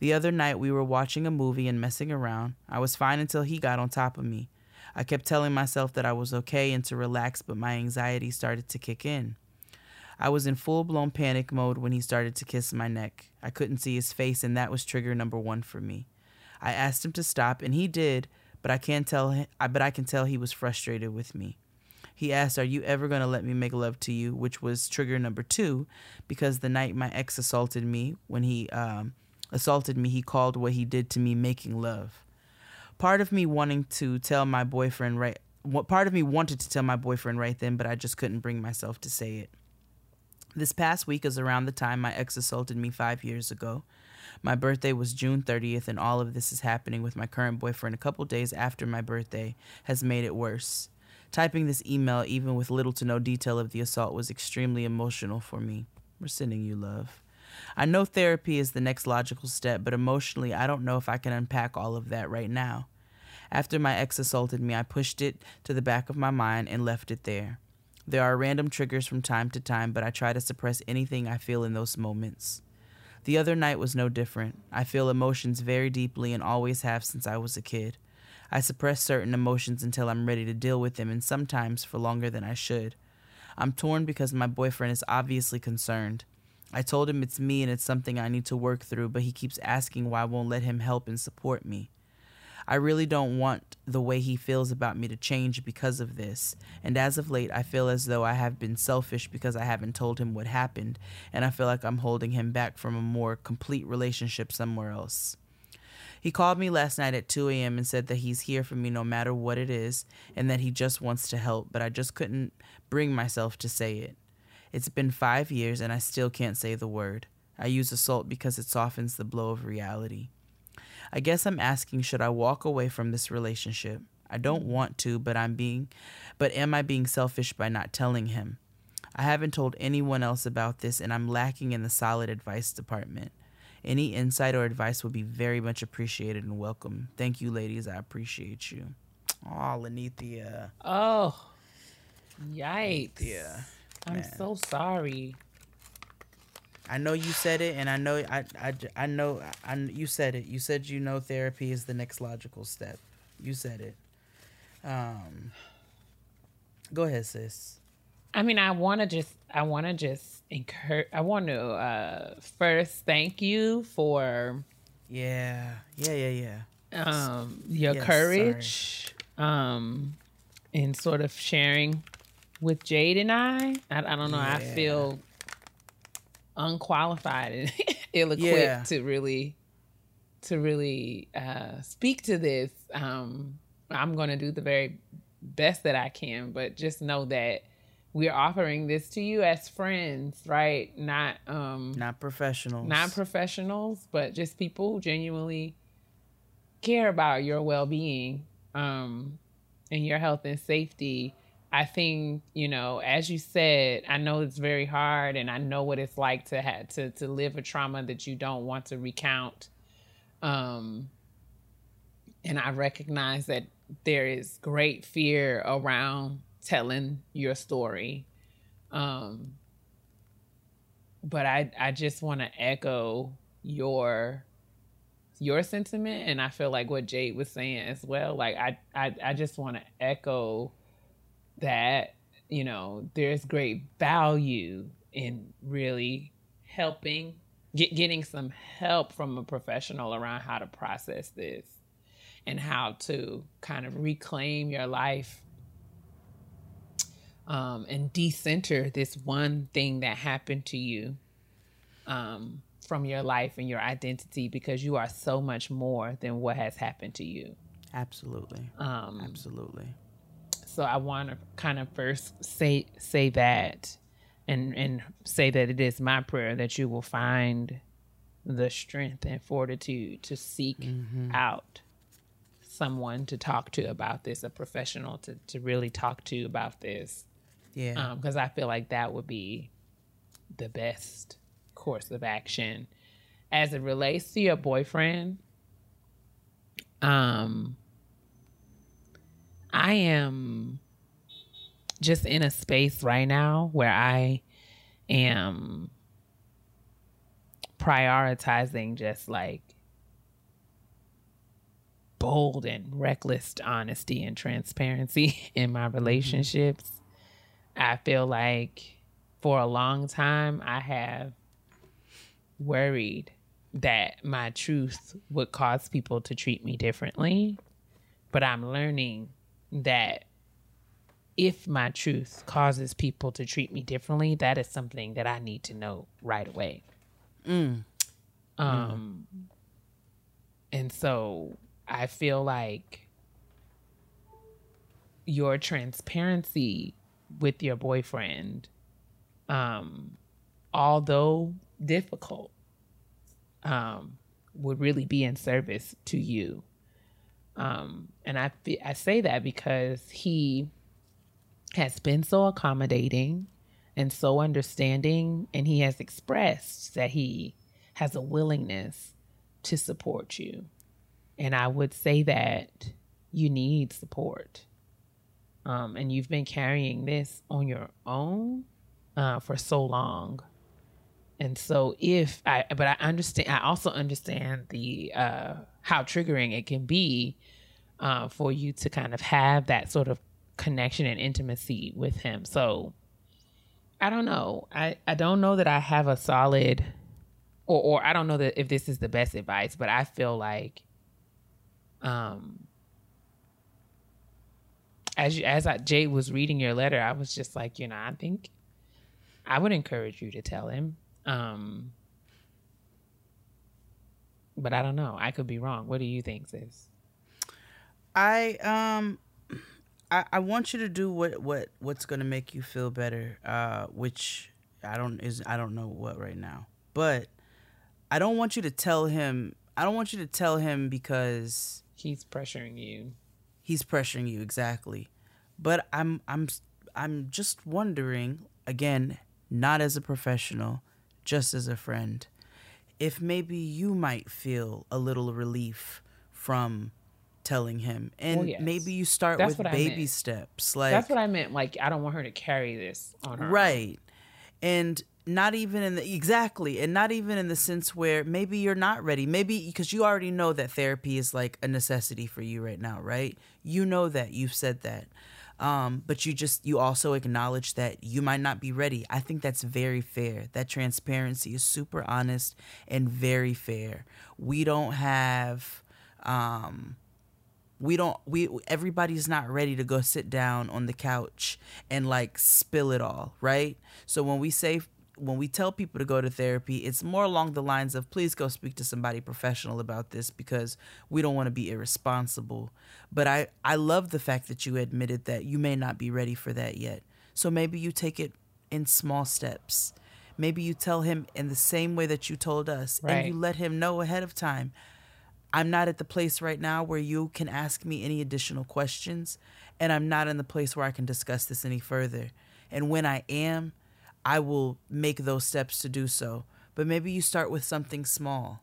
The other night, we were watching a movie and messing around. I was fine until he got on top of me. I kept telling myself that I was okay and to relax, but my anxiety started to kick in. I was in full blown panic mode when he started to kiss my neck. I couldn't see his face, and that was trigger number one for me. I asked him to stop, and he did, but I can't tell. but I can tell he was frustrated with me. He asked, "Are you ever gonna let me make love to you?" Which was trigger number two, because the night my ex assaulted me, when he um, assaulted me, he called what he did to me making love. Part of me wanting to tell my boyfriend right. What part of me wanted to tell my boyfriend right then, but I just couldn't bring myself to say it. This past week is around the time my ex assaulted me five years ago. My birthday was June 30th, and all of this is happening with my current boyfriend a couple days after my birthday has made it worse. Typing this email, even with little to no detail of the assault, was extremely emotional for me. We're sending you love. I know therapy is the next logical step, but emotionally, I don't know if I can unpack all of that right now. After my ex assaulted me, I pushed it to the back of my mind and left it there. There are random triggers from time to time, but I try to suppress anything I feel in those moments. The other night was no different. I feel emotions very deeply and always have since I was a kid. I suppress certain emotions until I'm ready to deal with them, and sometimes for longer than I should. I'm torn because my boyfriend is obviously concerned. I told him it's me and it's something I need to work through, but he keeps asking why I won't let him help and support me. I really don't want the way he feels about me to change because of this. And as of late, I feel as though I have been selfish because I haven't told him what happened, and I feel like I'm holding him back from a more complete relationship somewhere else. He called me last night at 2 a.m. and said that he's here for me no matter what it is, and that he just wants to help, but I just couldn't bring myself to say it. It's been five years, and I still can't say the word. I use assault because it softens the blow of reality. I guess I'm asking should I walk away from this relationship? I don't want to, but I'm being but am I being selfish by not telling him? I haven't told anyone else about this and I'm lacking in the solid advice department. Any insight or advice would be very much appreciated and welcome. Thank you, ladies. I appreciate you. Oh, Lenethia. Oh, yikes. Yeah. I'm man. so sorry. I know you said it, and I know I I, I know I, you said it. You said you know therapy is the next logical step. You said it. Um. Go ahead, sis. I mean, I want to just, I want to just encourage, I want to uh, first thank you for Yeah, yeah, yeah, yeah. um, your Yes, courage um, in sort of sharing with Jade and I. I, I don't know. I feel unqualified and ill-equipped Yeah. to really to really uh, speak to this. Um, I'm going to do the very best that I can, but just know that we're offering this to you as friends, right? Not um, Not professionals. not professionals, but just people who genuinely care about your well being um, and your health and safety. I think you know, as you said, I know it's very hard, and I know what it's like to have to to live a trauma that you don't want to recount. Um, and I recognize that there is great fear around telling your story. Um, but I I just want to echo your your sentiment and I feel like what Jade was saying as well like I I, I just want to echo that you know there's great value in really helping get getting some help from a professional around how to process this and how to kind of reclaim your life um, and decenter this one thing that happened to you um, from your life and your identity because you are so much more than what has happened to you. Absolutely. Um, Absolutely. so I want to kind of first say say that, and and say that it is my prayer that you will find the strength and fortitude to seek out someone to talk to about this, a professional to to really talk to about this, Yeah. because I feel like that would be the best course of action as it relates to your boyfriend. Um, I am just in a space right now where I am prioritizing just like bold and reckless honesty and transparency in my relationships. I feel like for a long time I have worried that my truth would cause people to treat me differently. But I'm learning that if my truth causes people to treat me differently, that is something that I need to know right away. Um, and so I feel like your transparency with your boyfriend, um, although difficult, um, would really be in service to you. Um, and I I say that because he has been so accommodating and so understanding, and he has expressed that he has a willingness to support you. And I would say that you need support. Um, and you've been carrying this on your own uh, for so long. And so if I, but I understand, I also understand the, uh, how triggering it can be uh, for you to kind of have that sort of connection and intimacy with him. So I don't know. I, I don't know that I have a solid, or, or I don't know that if this is the best advice, but I feel like, um, as you, as I, Jay was reading your letter, I was just like, you know, I think I would encourage you to tell him. Um, but I don't know. I could be wrong. What do you think, sis? I um I, I want you to do what what what's gonna make you feel better. Uh, which I don't is I don't know what right now, but I don't want you to tell him. I don't want you to tell him because He's pressuring you. He's pressuring you exactly. But I'm I'm I'm just wondering again, not as a professional, just as a friend, if maybe you might feel a little relief from telling him and Well, yes. maybe you start That's with baby steps like That's what I meant. Like, I don't want her to carry this on her. own. Right. And not even in the exactly, and not even in the sense where maybe you're not ready. Maybe because you already know that therapy is like a necessity for you right now, right? You know that. You've said that. Um, but you just you also acknowledge that you might not be ready. I think that's very fair. That transparency is super honest and very fair. We don't have um we don't we everybody's not ready to go sit down on the couch and like spill it all right so when we say when we tell people to go to therapy it's more along the lines of please go speak to somebody professional about this because we don't want to be irresponsible. But i i love the fact that you admitted that you may not be ready for that yet. So maybe you take it in small steps. Maybe you tell him in the same way that you told us and you let him know ahead of time I'm not at the place right now where you can ask me any additional questions, and I'm not in the place where I can discuss this any further. And when I am, I will make those steps to do so. But maybe you start with something small.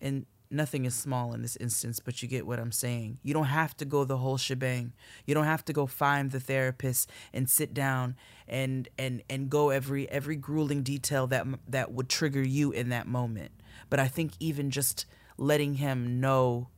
And nothing is small in this instance, but you get what I'm saying. You don't have to go the whole shebang. You don't have to go find the therapist and sit down and and and go every every grueling detail that that would trigger you in that moment. But I think even just letting him know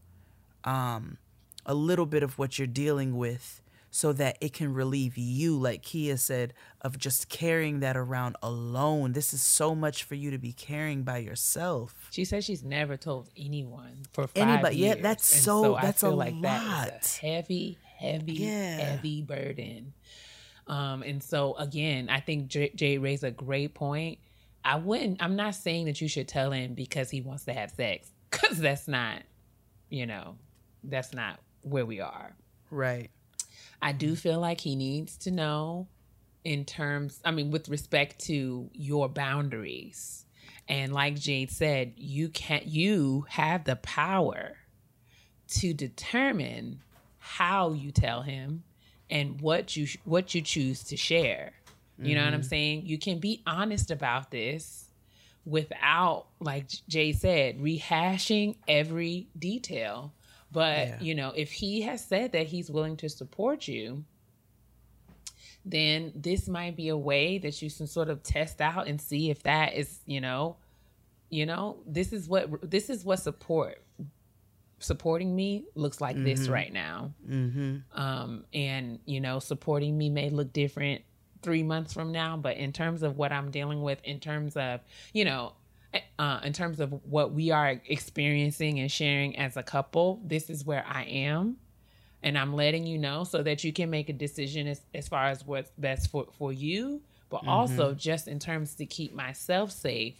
um, a little bit of what you're dealing with so that it can relieve you, like Kia said, of just carrying that around alone. This is so much for you to be carrying by yourself. She says she's never told anyone for five Anybody- yeah, that's And so- I that's a feel like lot. is a heavy, heavy, Yeah. heavy burden. Um, and so again, I think Jay, Jay raised a great point. I wouldn't. I'm not saying that you should tell him because he wants to have sex, because that's not, you know, that's not where we are. Right. I do feel like he needs to know in terms, I mean, with respect to your boundaries. And like Jade said, you can't, you have the power to determine how you tell him and what you what you choose to share. You know what I'm mm-hmm. saying? You can be honest about this without like Jay said rehashing every detail. But, Yeah. you know, if he has said that he's willing to support you, then this might be a way that you can sort of test out and see if that is, you know, you know, this is what this is what support supporting me looks like this right now. Mm-hmm. Um, and you know, supporting me may look different three months from now, but in terms of what I'm dealing with, in terms of you know, uh, in terms of what we are experiencing and sharing as a couple, this is where I am. And I'm letting you know so that you can make a decision as, as far as what's best for, for you, but also just in terms to keep myself safe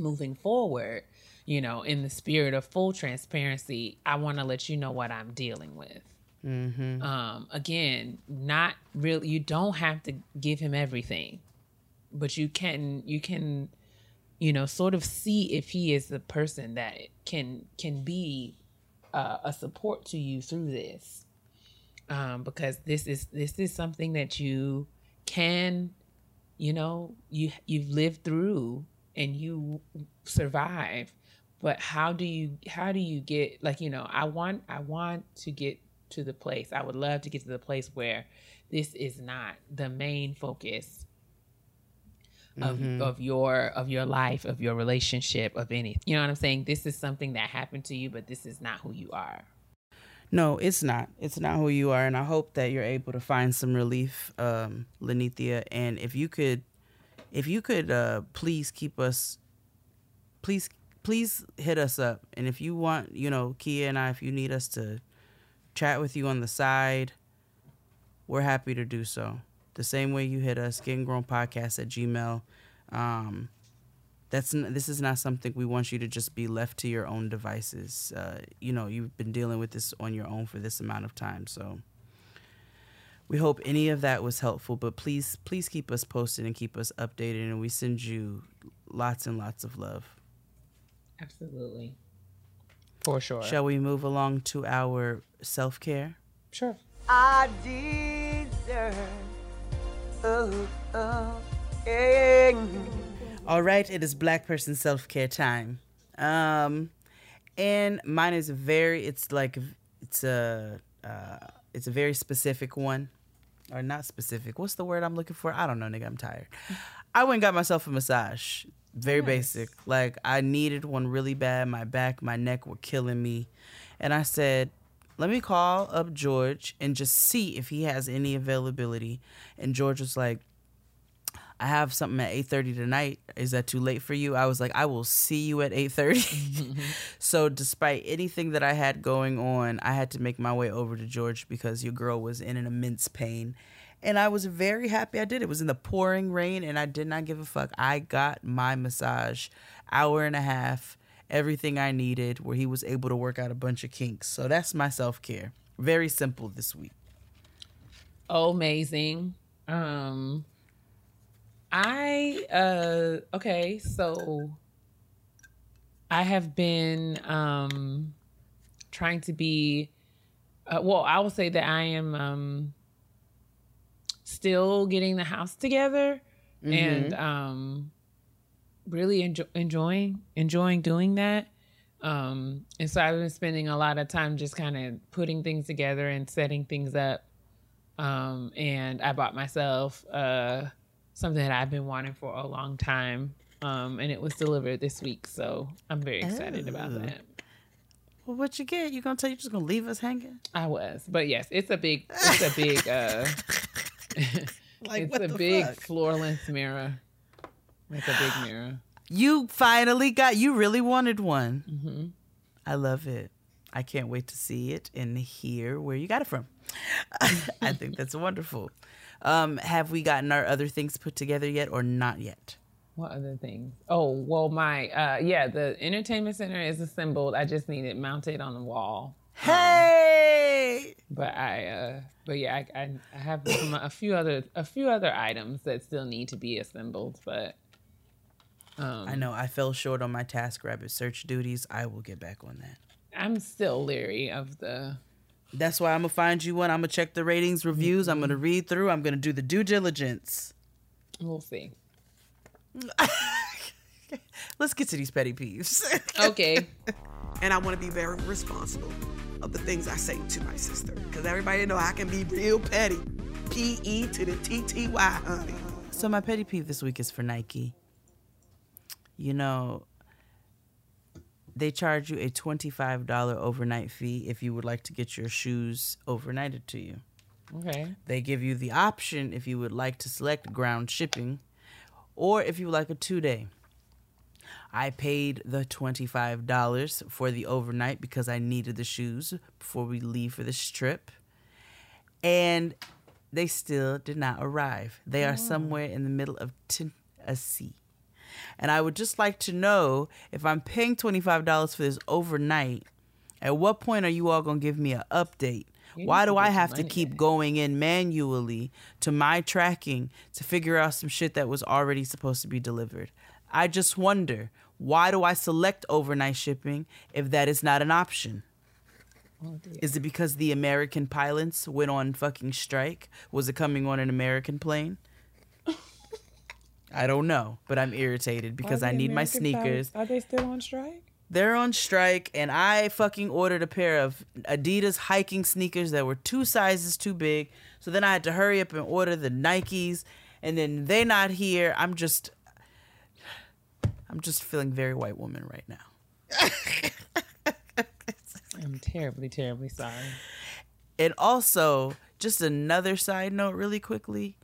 moving forward, you know, in the spirit of full transparency, I want to let you know what I'm dealing with. Mm-hmm. Um, again, not really, you don't have to give him everything, but you can, you can, you know, sort of see if he is the person that can, can be uh, a support to you through this. Um, because this is, this is something that you can, you know, you, you've lived through and you survive but how do you how do you get like you know i want i want to get to the place i would love to get to the place where this is not the main focus of, of your of your life of your relationship of anything you know what i'm saying this is something that happened to you but this is not who you are No, it's not. It's not who you are, and I hope that you're able to find some relief, um, Lenethia. And if you could, if you could, uh, please keep us, please, please hit us up. And if you want, you know, Kia and I, if you need us to chat with you on the side, we're happy to do so. The same way you hit us, Getting Grown Podcast at Gmail. Um, that's n- this is not something we want you to just be left to your own devices. Uh, you know, you've been dealing with this on your own for this amount of time, so we hope any of that was helpful. But please, please keep us posted and keep us updated, and we send you lots and lots of love. absolutely For sure. Shall we move along to our self care? Sure. I deserve. Oh, oh, yeah. All right, it is Black Person Self Care time. Um, and mine is very. It's like it's a uh, it's a very specific one, or not specific. What's the word I'm looking for? I don't know, nigga. I'm tired. I went and got myself a massage. Very basic. Like I needed one really bad. My back, my neck were killing me, and I said, "Let me call up George and just see if he has any availability." And George was like, I have something at 8:30 tonight. Is that too late for you? I was like, I will see you at 8:30. Mm-hmm. so despite anything that I had going on, I had to make my way over to George because your girl was in an immense pain. And I was very happy I did. It was in the pouring rain and I did not give a fuck. I got my massage, hour and a half, everything I needed where he was able to work out a bunch of kinks. So that's my self-care. Very simple this week. Oh, amazing. Um I uh okay, so I have been um trying to be uh, well, I will say that I am um still getting the house together and um really enjo- enjoying enjoying doing that. Um and so I've been spending a lot of time just kind of putting things together and setting things up. Um and I bought myself uh something that I've been wanting for a long time. Um, and it was delivered this week, so I'm very excited about Oh. that. Well, what you get? You gonna tell you just gonna leave us hanging? I was, but yes, it's a big, it's a big, uh, Like it's what a the big fuck? floor length mirror. It's a big mirror. You finally got. You really wanted one. hmm I love it. I can't wait to see it and hear where you got it from. I think that's wonderful. Um, have we gotten our other things put together yet, or not yet? What other things? Oh, well, my, uh, yeah, the entertainment center is assembled. I just need it mounted on the wall. Hey, But I, uh, but yeah, I, I, I have a few other, a few other items that still need to be assembled, but. Um, I know I fell short on my TaskRabbit search duties. I will get back on that. I'm still leery of the. That's why I'm gonna find you one. I'm gonna check the ratings, reviews. I'm gonna read through. I'm gonna do the due diligence. We'll see. Let's get to these petty peeves. Okay. And I want to be very responsible of the things I say to my sister. Because everybody know I can be real petty. P E to the T T Y, honey. So my petty peeve this week is for Nike. You know, they charge you a $25 overnight fee if you would like to get your shoes overnighted to you. Okay. They give you the option if you would like to select ground shipping or if you would like a 2-day. I paid the $25 for the overnight because I needed the shoes before we leave for this trip. And they still did not arrive. They are mm. somewhere in the middle of Tennessee. And I would just like to know if I'm paying $25 for this overnight, at what point are you all going to give me an update? You Why do I have to keep back. going in manually to my tracking to figure out some shit that was already supposed to be delivered? I just wonder, why do I select overnight shipping if that is not an option? Oh. Is it because the American pilots went on fucking strike? Was it coming on an American plane? I don't know, but I'm irritated because I the need my sneakers. pilots- Are they still on strike? They're on strike, and I fucking ordered a pair of Adidas hiking sneakers that were two sizes too big. So then I had to hurry up and order the Nikes, and then they're not here. I'm just, I'm just feeling very white woman right now. I'm terribly, terribly sorry. And also, just another side note, really quickly,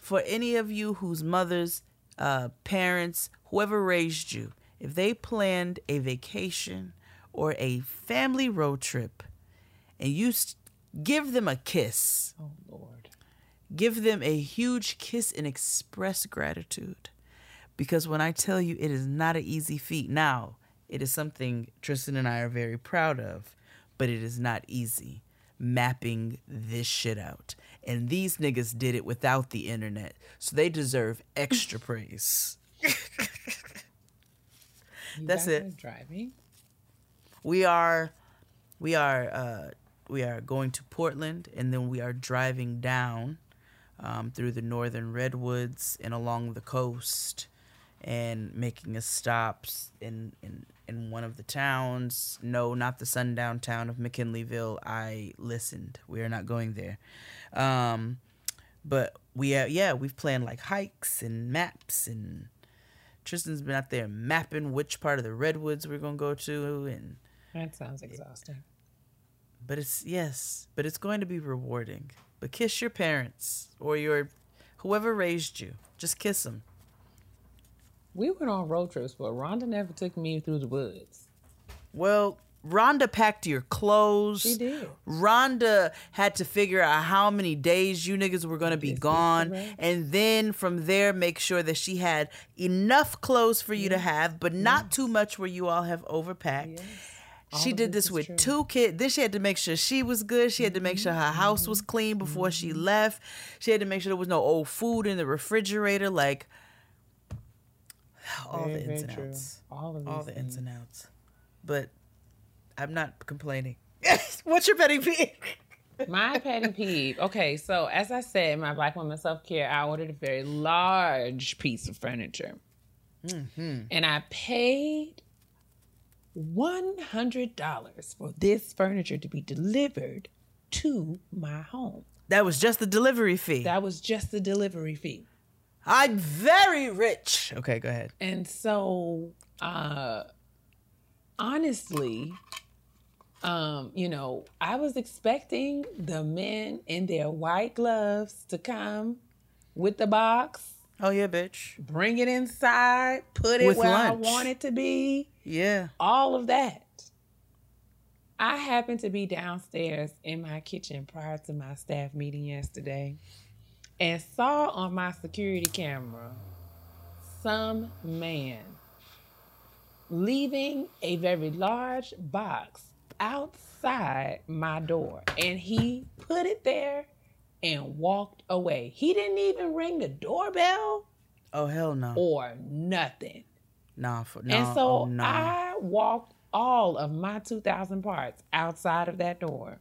for any of you whose mothers, uh, parents, whoever raised you, if they planned a vacation or a family road trip, and you s- give them a kiss, Oh Lord. give them a huge kiss and express gratitude. Because when I tell you it is not an easy feat, now it is something Tristan and I are very proud of, but it is not easy mapping this shit out. And these niggas did it without the internet, so they deserve extra praise. That's it. Driving. we are we are uh we are going to Portland and then we are driving down um, through the northern redwoods and along the coast and making a stops in, in in one of the towns. No, not the sundown town of McKinleyville. I listened. We are not going there. Um, but we are, yeah, we've planned like hikes and maps and Tristan's been out there mapping which part of the redwoods we're gonna go to and That sounds exhausting. but it's yes, but it's going to be rewarding. But kiss your parents or your whoever raised you. Just kiss them. We went on road trips, but Rhonda never took me through the woods. Well, Rhonda packed your clothes. She did. Rhonda had to figure out how many days you niggas were gonna be This gone, and then from there make sure that she had enough clothes for you to have, but not too much where you all have overpacked. She did this this with true. two kids. Then she had to make sure she was good. She had to make sure Mm-hmm. her house was clean before she left. She had to make sure there was no old food in the refrigerator. Like all the ins and outs All of all these the ins and outs. But I'm not complaining. What's your petty peeve? My petty peeve. Okay, so as I said, my Black Woman Self Care, I ordered a very large piece of furniture. Mm-hmm. And I paid $100 for this furniture to be delivered to my home. That was just the delivery fee. That was just the delivery fee. I'm very rich. Okay, go ahead. And so, uh, honestly, um, you know, I was expecting the men in their white gloves to come with the box, Oh yeah, bitch. bring it inside, put it With where lunch. I want it to be, Yeah. all of that. I happened to be downstairs in my kitchen prior to my staff meeting yesterday and saw on my security camera some man leaving a very large box outside my door. And he put it there and walked away. He didn't even ring the doorbell Oh hell no. or nothing. Nah. For, no. And so oh, no. I walked all of my 2,000 parts outside of that door.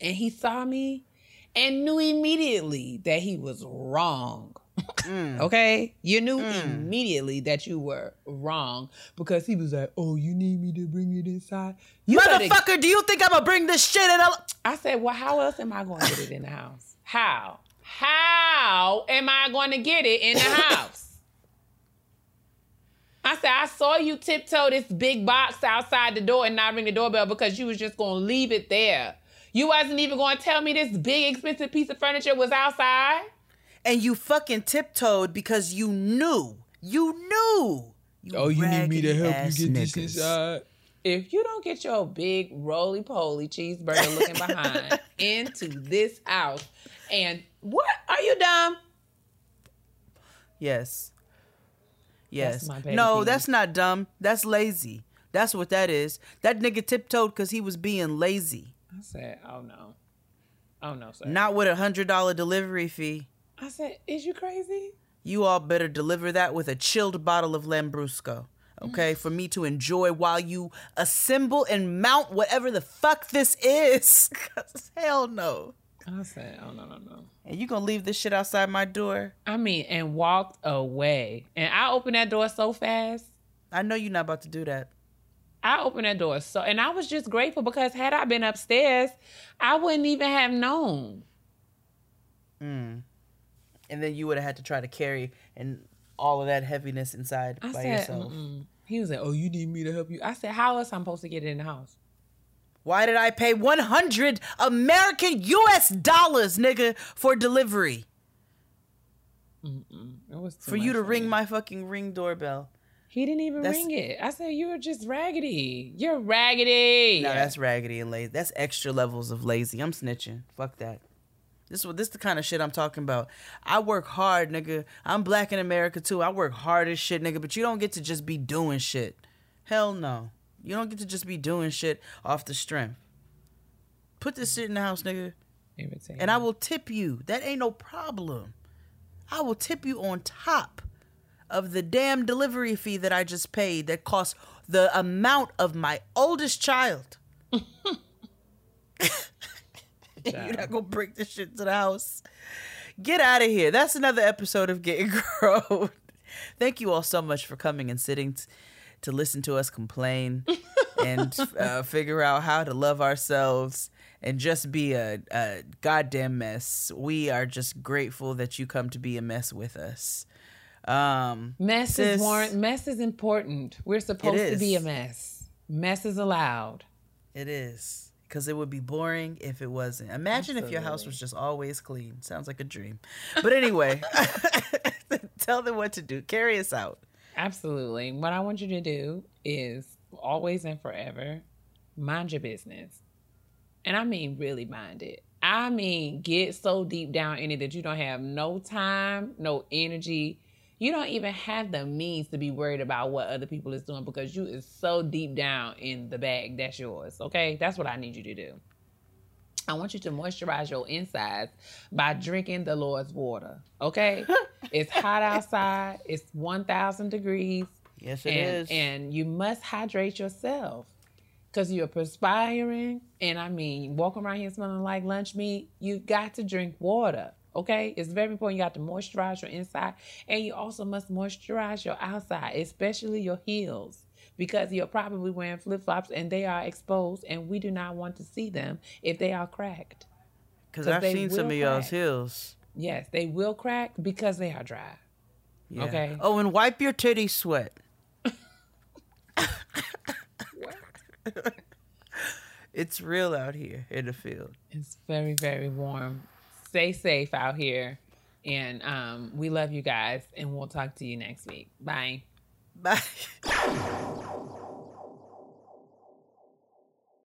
And he saw me and knew immediately that he was wrong. Mm. okay? You knew immediately that you were wrong because he was like, Oh, you need me to bring it inside? You better- Motherfucker, do you think I'm gonna bring this shit in? a- I said, Well, how else am I going to get it in the house? How? How am I going to get it in the house? I said, I saw you tiptoe this big box outside the door and not ring the doorbell because you was just going to leave it there. You wasn't even going to tell me this big expensive piece of furniture was outside. And you fucking tiptoed because you knew. You knew. Oh, You raggedy-ass niggas. This inside. If you don't get your big roly poly cheeseburger looking behind into this house, and what are you dumb? Yes. Yes. my petty no, peeve. that's not dumb. That's lazy. That's what that is. That nigga tiptoed because he was being lazy. I said, "Oh no, oh no, sir." Not with a hundred dollar delivery fee. I said, "Is you crazy?" You all better deliver that with a chilled bottle of Lambrusco. Okay, for me to enjoy while you assemble and mount whatever the fuck this is. hell no. I said, "Oh no, no, no." And you gonna leave this shit outside my door? I mean, and walked away. And I opened that door so fast. I know you're not about to do that. I opened that door so, and I was just grateful because had I been upstairs, I wouldn't even have known. Mm. And then you would have had to try to carry and all of that heaviness inside I by said, yourself. Mm-mm. "He was like, oh, you need me to help you." I said, "How else am I'm supposed to get it in the house?" Why did I pay 100 American US dollars, nigga, for delivery? It was For you to ring me. my fucking ring doorbell. He didn't even That's- ring it. I said, "You're just raggedy. You're raggedy." No, that's raggedy and lazy. That's extra levels of lazy. I'm snitching. Fuck that. This is what this the kind of shit I'm talking about. I work hard, nigga. I'm black in America too. I work hard as shit, nigga. But you don't get to just be doing shit. Hell no. You don't get to just be doing shit off the strength. Put this shit in the house, nigga, and I will tip you. That ain't no problem. I will tip you on top of the damn delivery fee that I just paid that cost the amount of my oldest child. You're not gonna bring this shit to the house. Get out of here. That's another episode of Getting Grown. Thank you all so much for coming and sitting t- to listen to us complain and uh, figure out how to love ourselves and just be a, a goddamn mess. We are just grateful that you come to be a mess with us. Um, Mess sis, is warrant. Mess is important. We're supposed to be a mess. Mess is allowed. It is because it would be boring if it wasn't. Imagine if your house was just always clean. Sounds like a dream. But anyway, tell them what to do. Carry us out. Absolutely. What I want you to do is always and forever mind your business. And I mean, really mind it. I mean, get so deep down in it that you don't have no time, no energy. You don't even have the means to be worried about what other people is doing because you is so deep down in the bag that's yours. Okay? That's what I need you to do. I want you to moisturize your insides by drinking the Lord's water. Okay? it's hot outside. It's 1,000 degrees. Yes, it and, is. and you must hydrate yourself because you're perspiring. And I mean, walking around here smelling like lunch meat, You've got to drink water. Okay, it's very important. You got to moisturize your inside, and you also must moisturize your outside, especially your heels, because you're probably wearing flip flops and they are exposed, and we do not want to see them if they are cracked. Because I've seen some of y'all's heels. Yes, they will crack because they are dry. Yeah. Okay. Oh, and wipe your titty sweat. it's real out here in the field. It's very, very warm. Stay safe out here. And um, we love you guys, and we'll talk to you next week. Bye. Bye.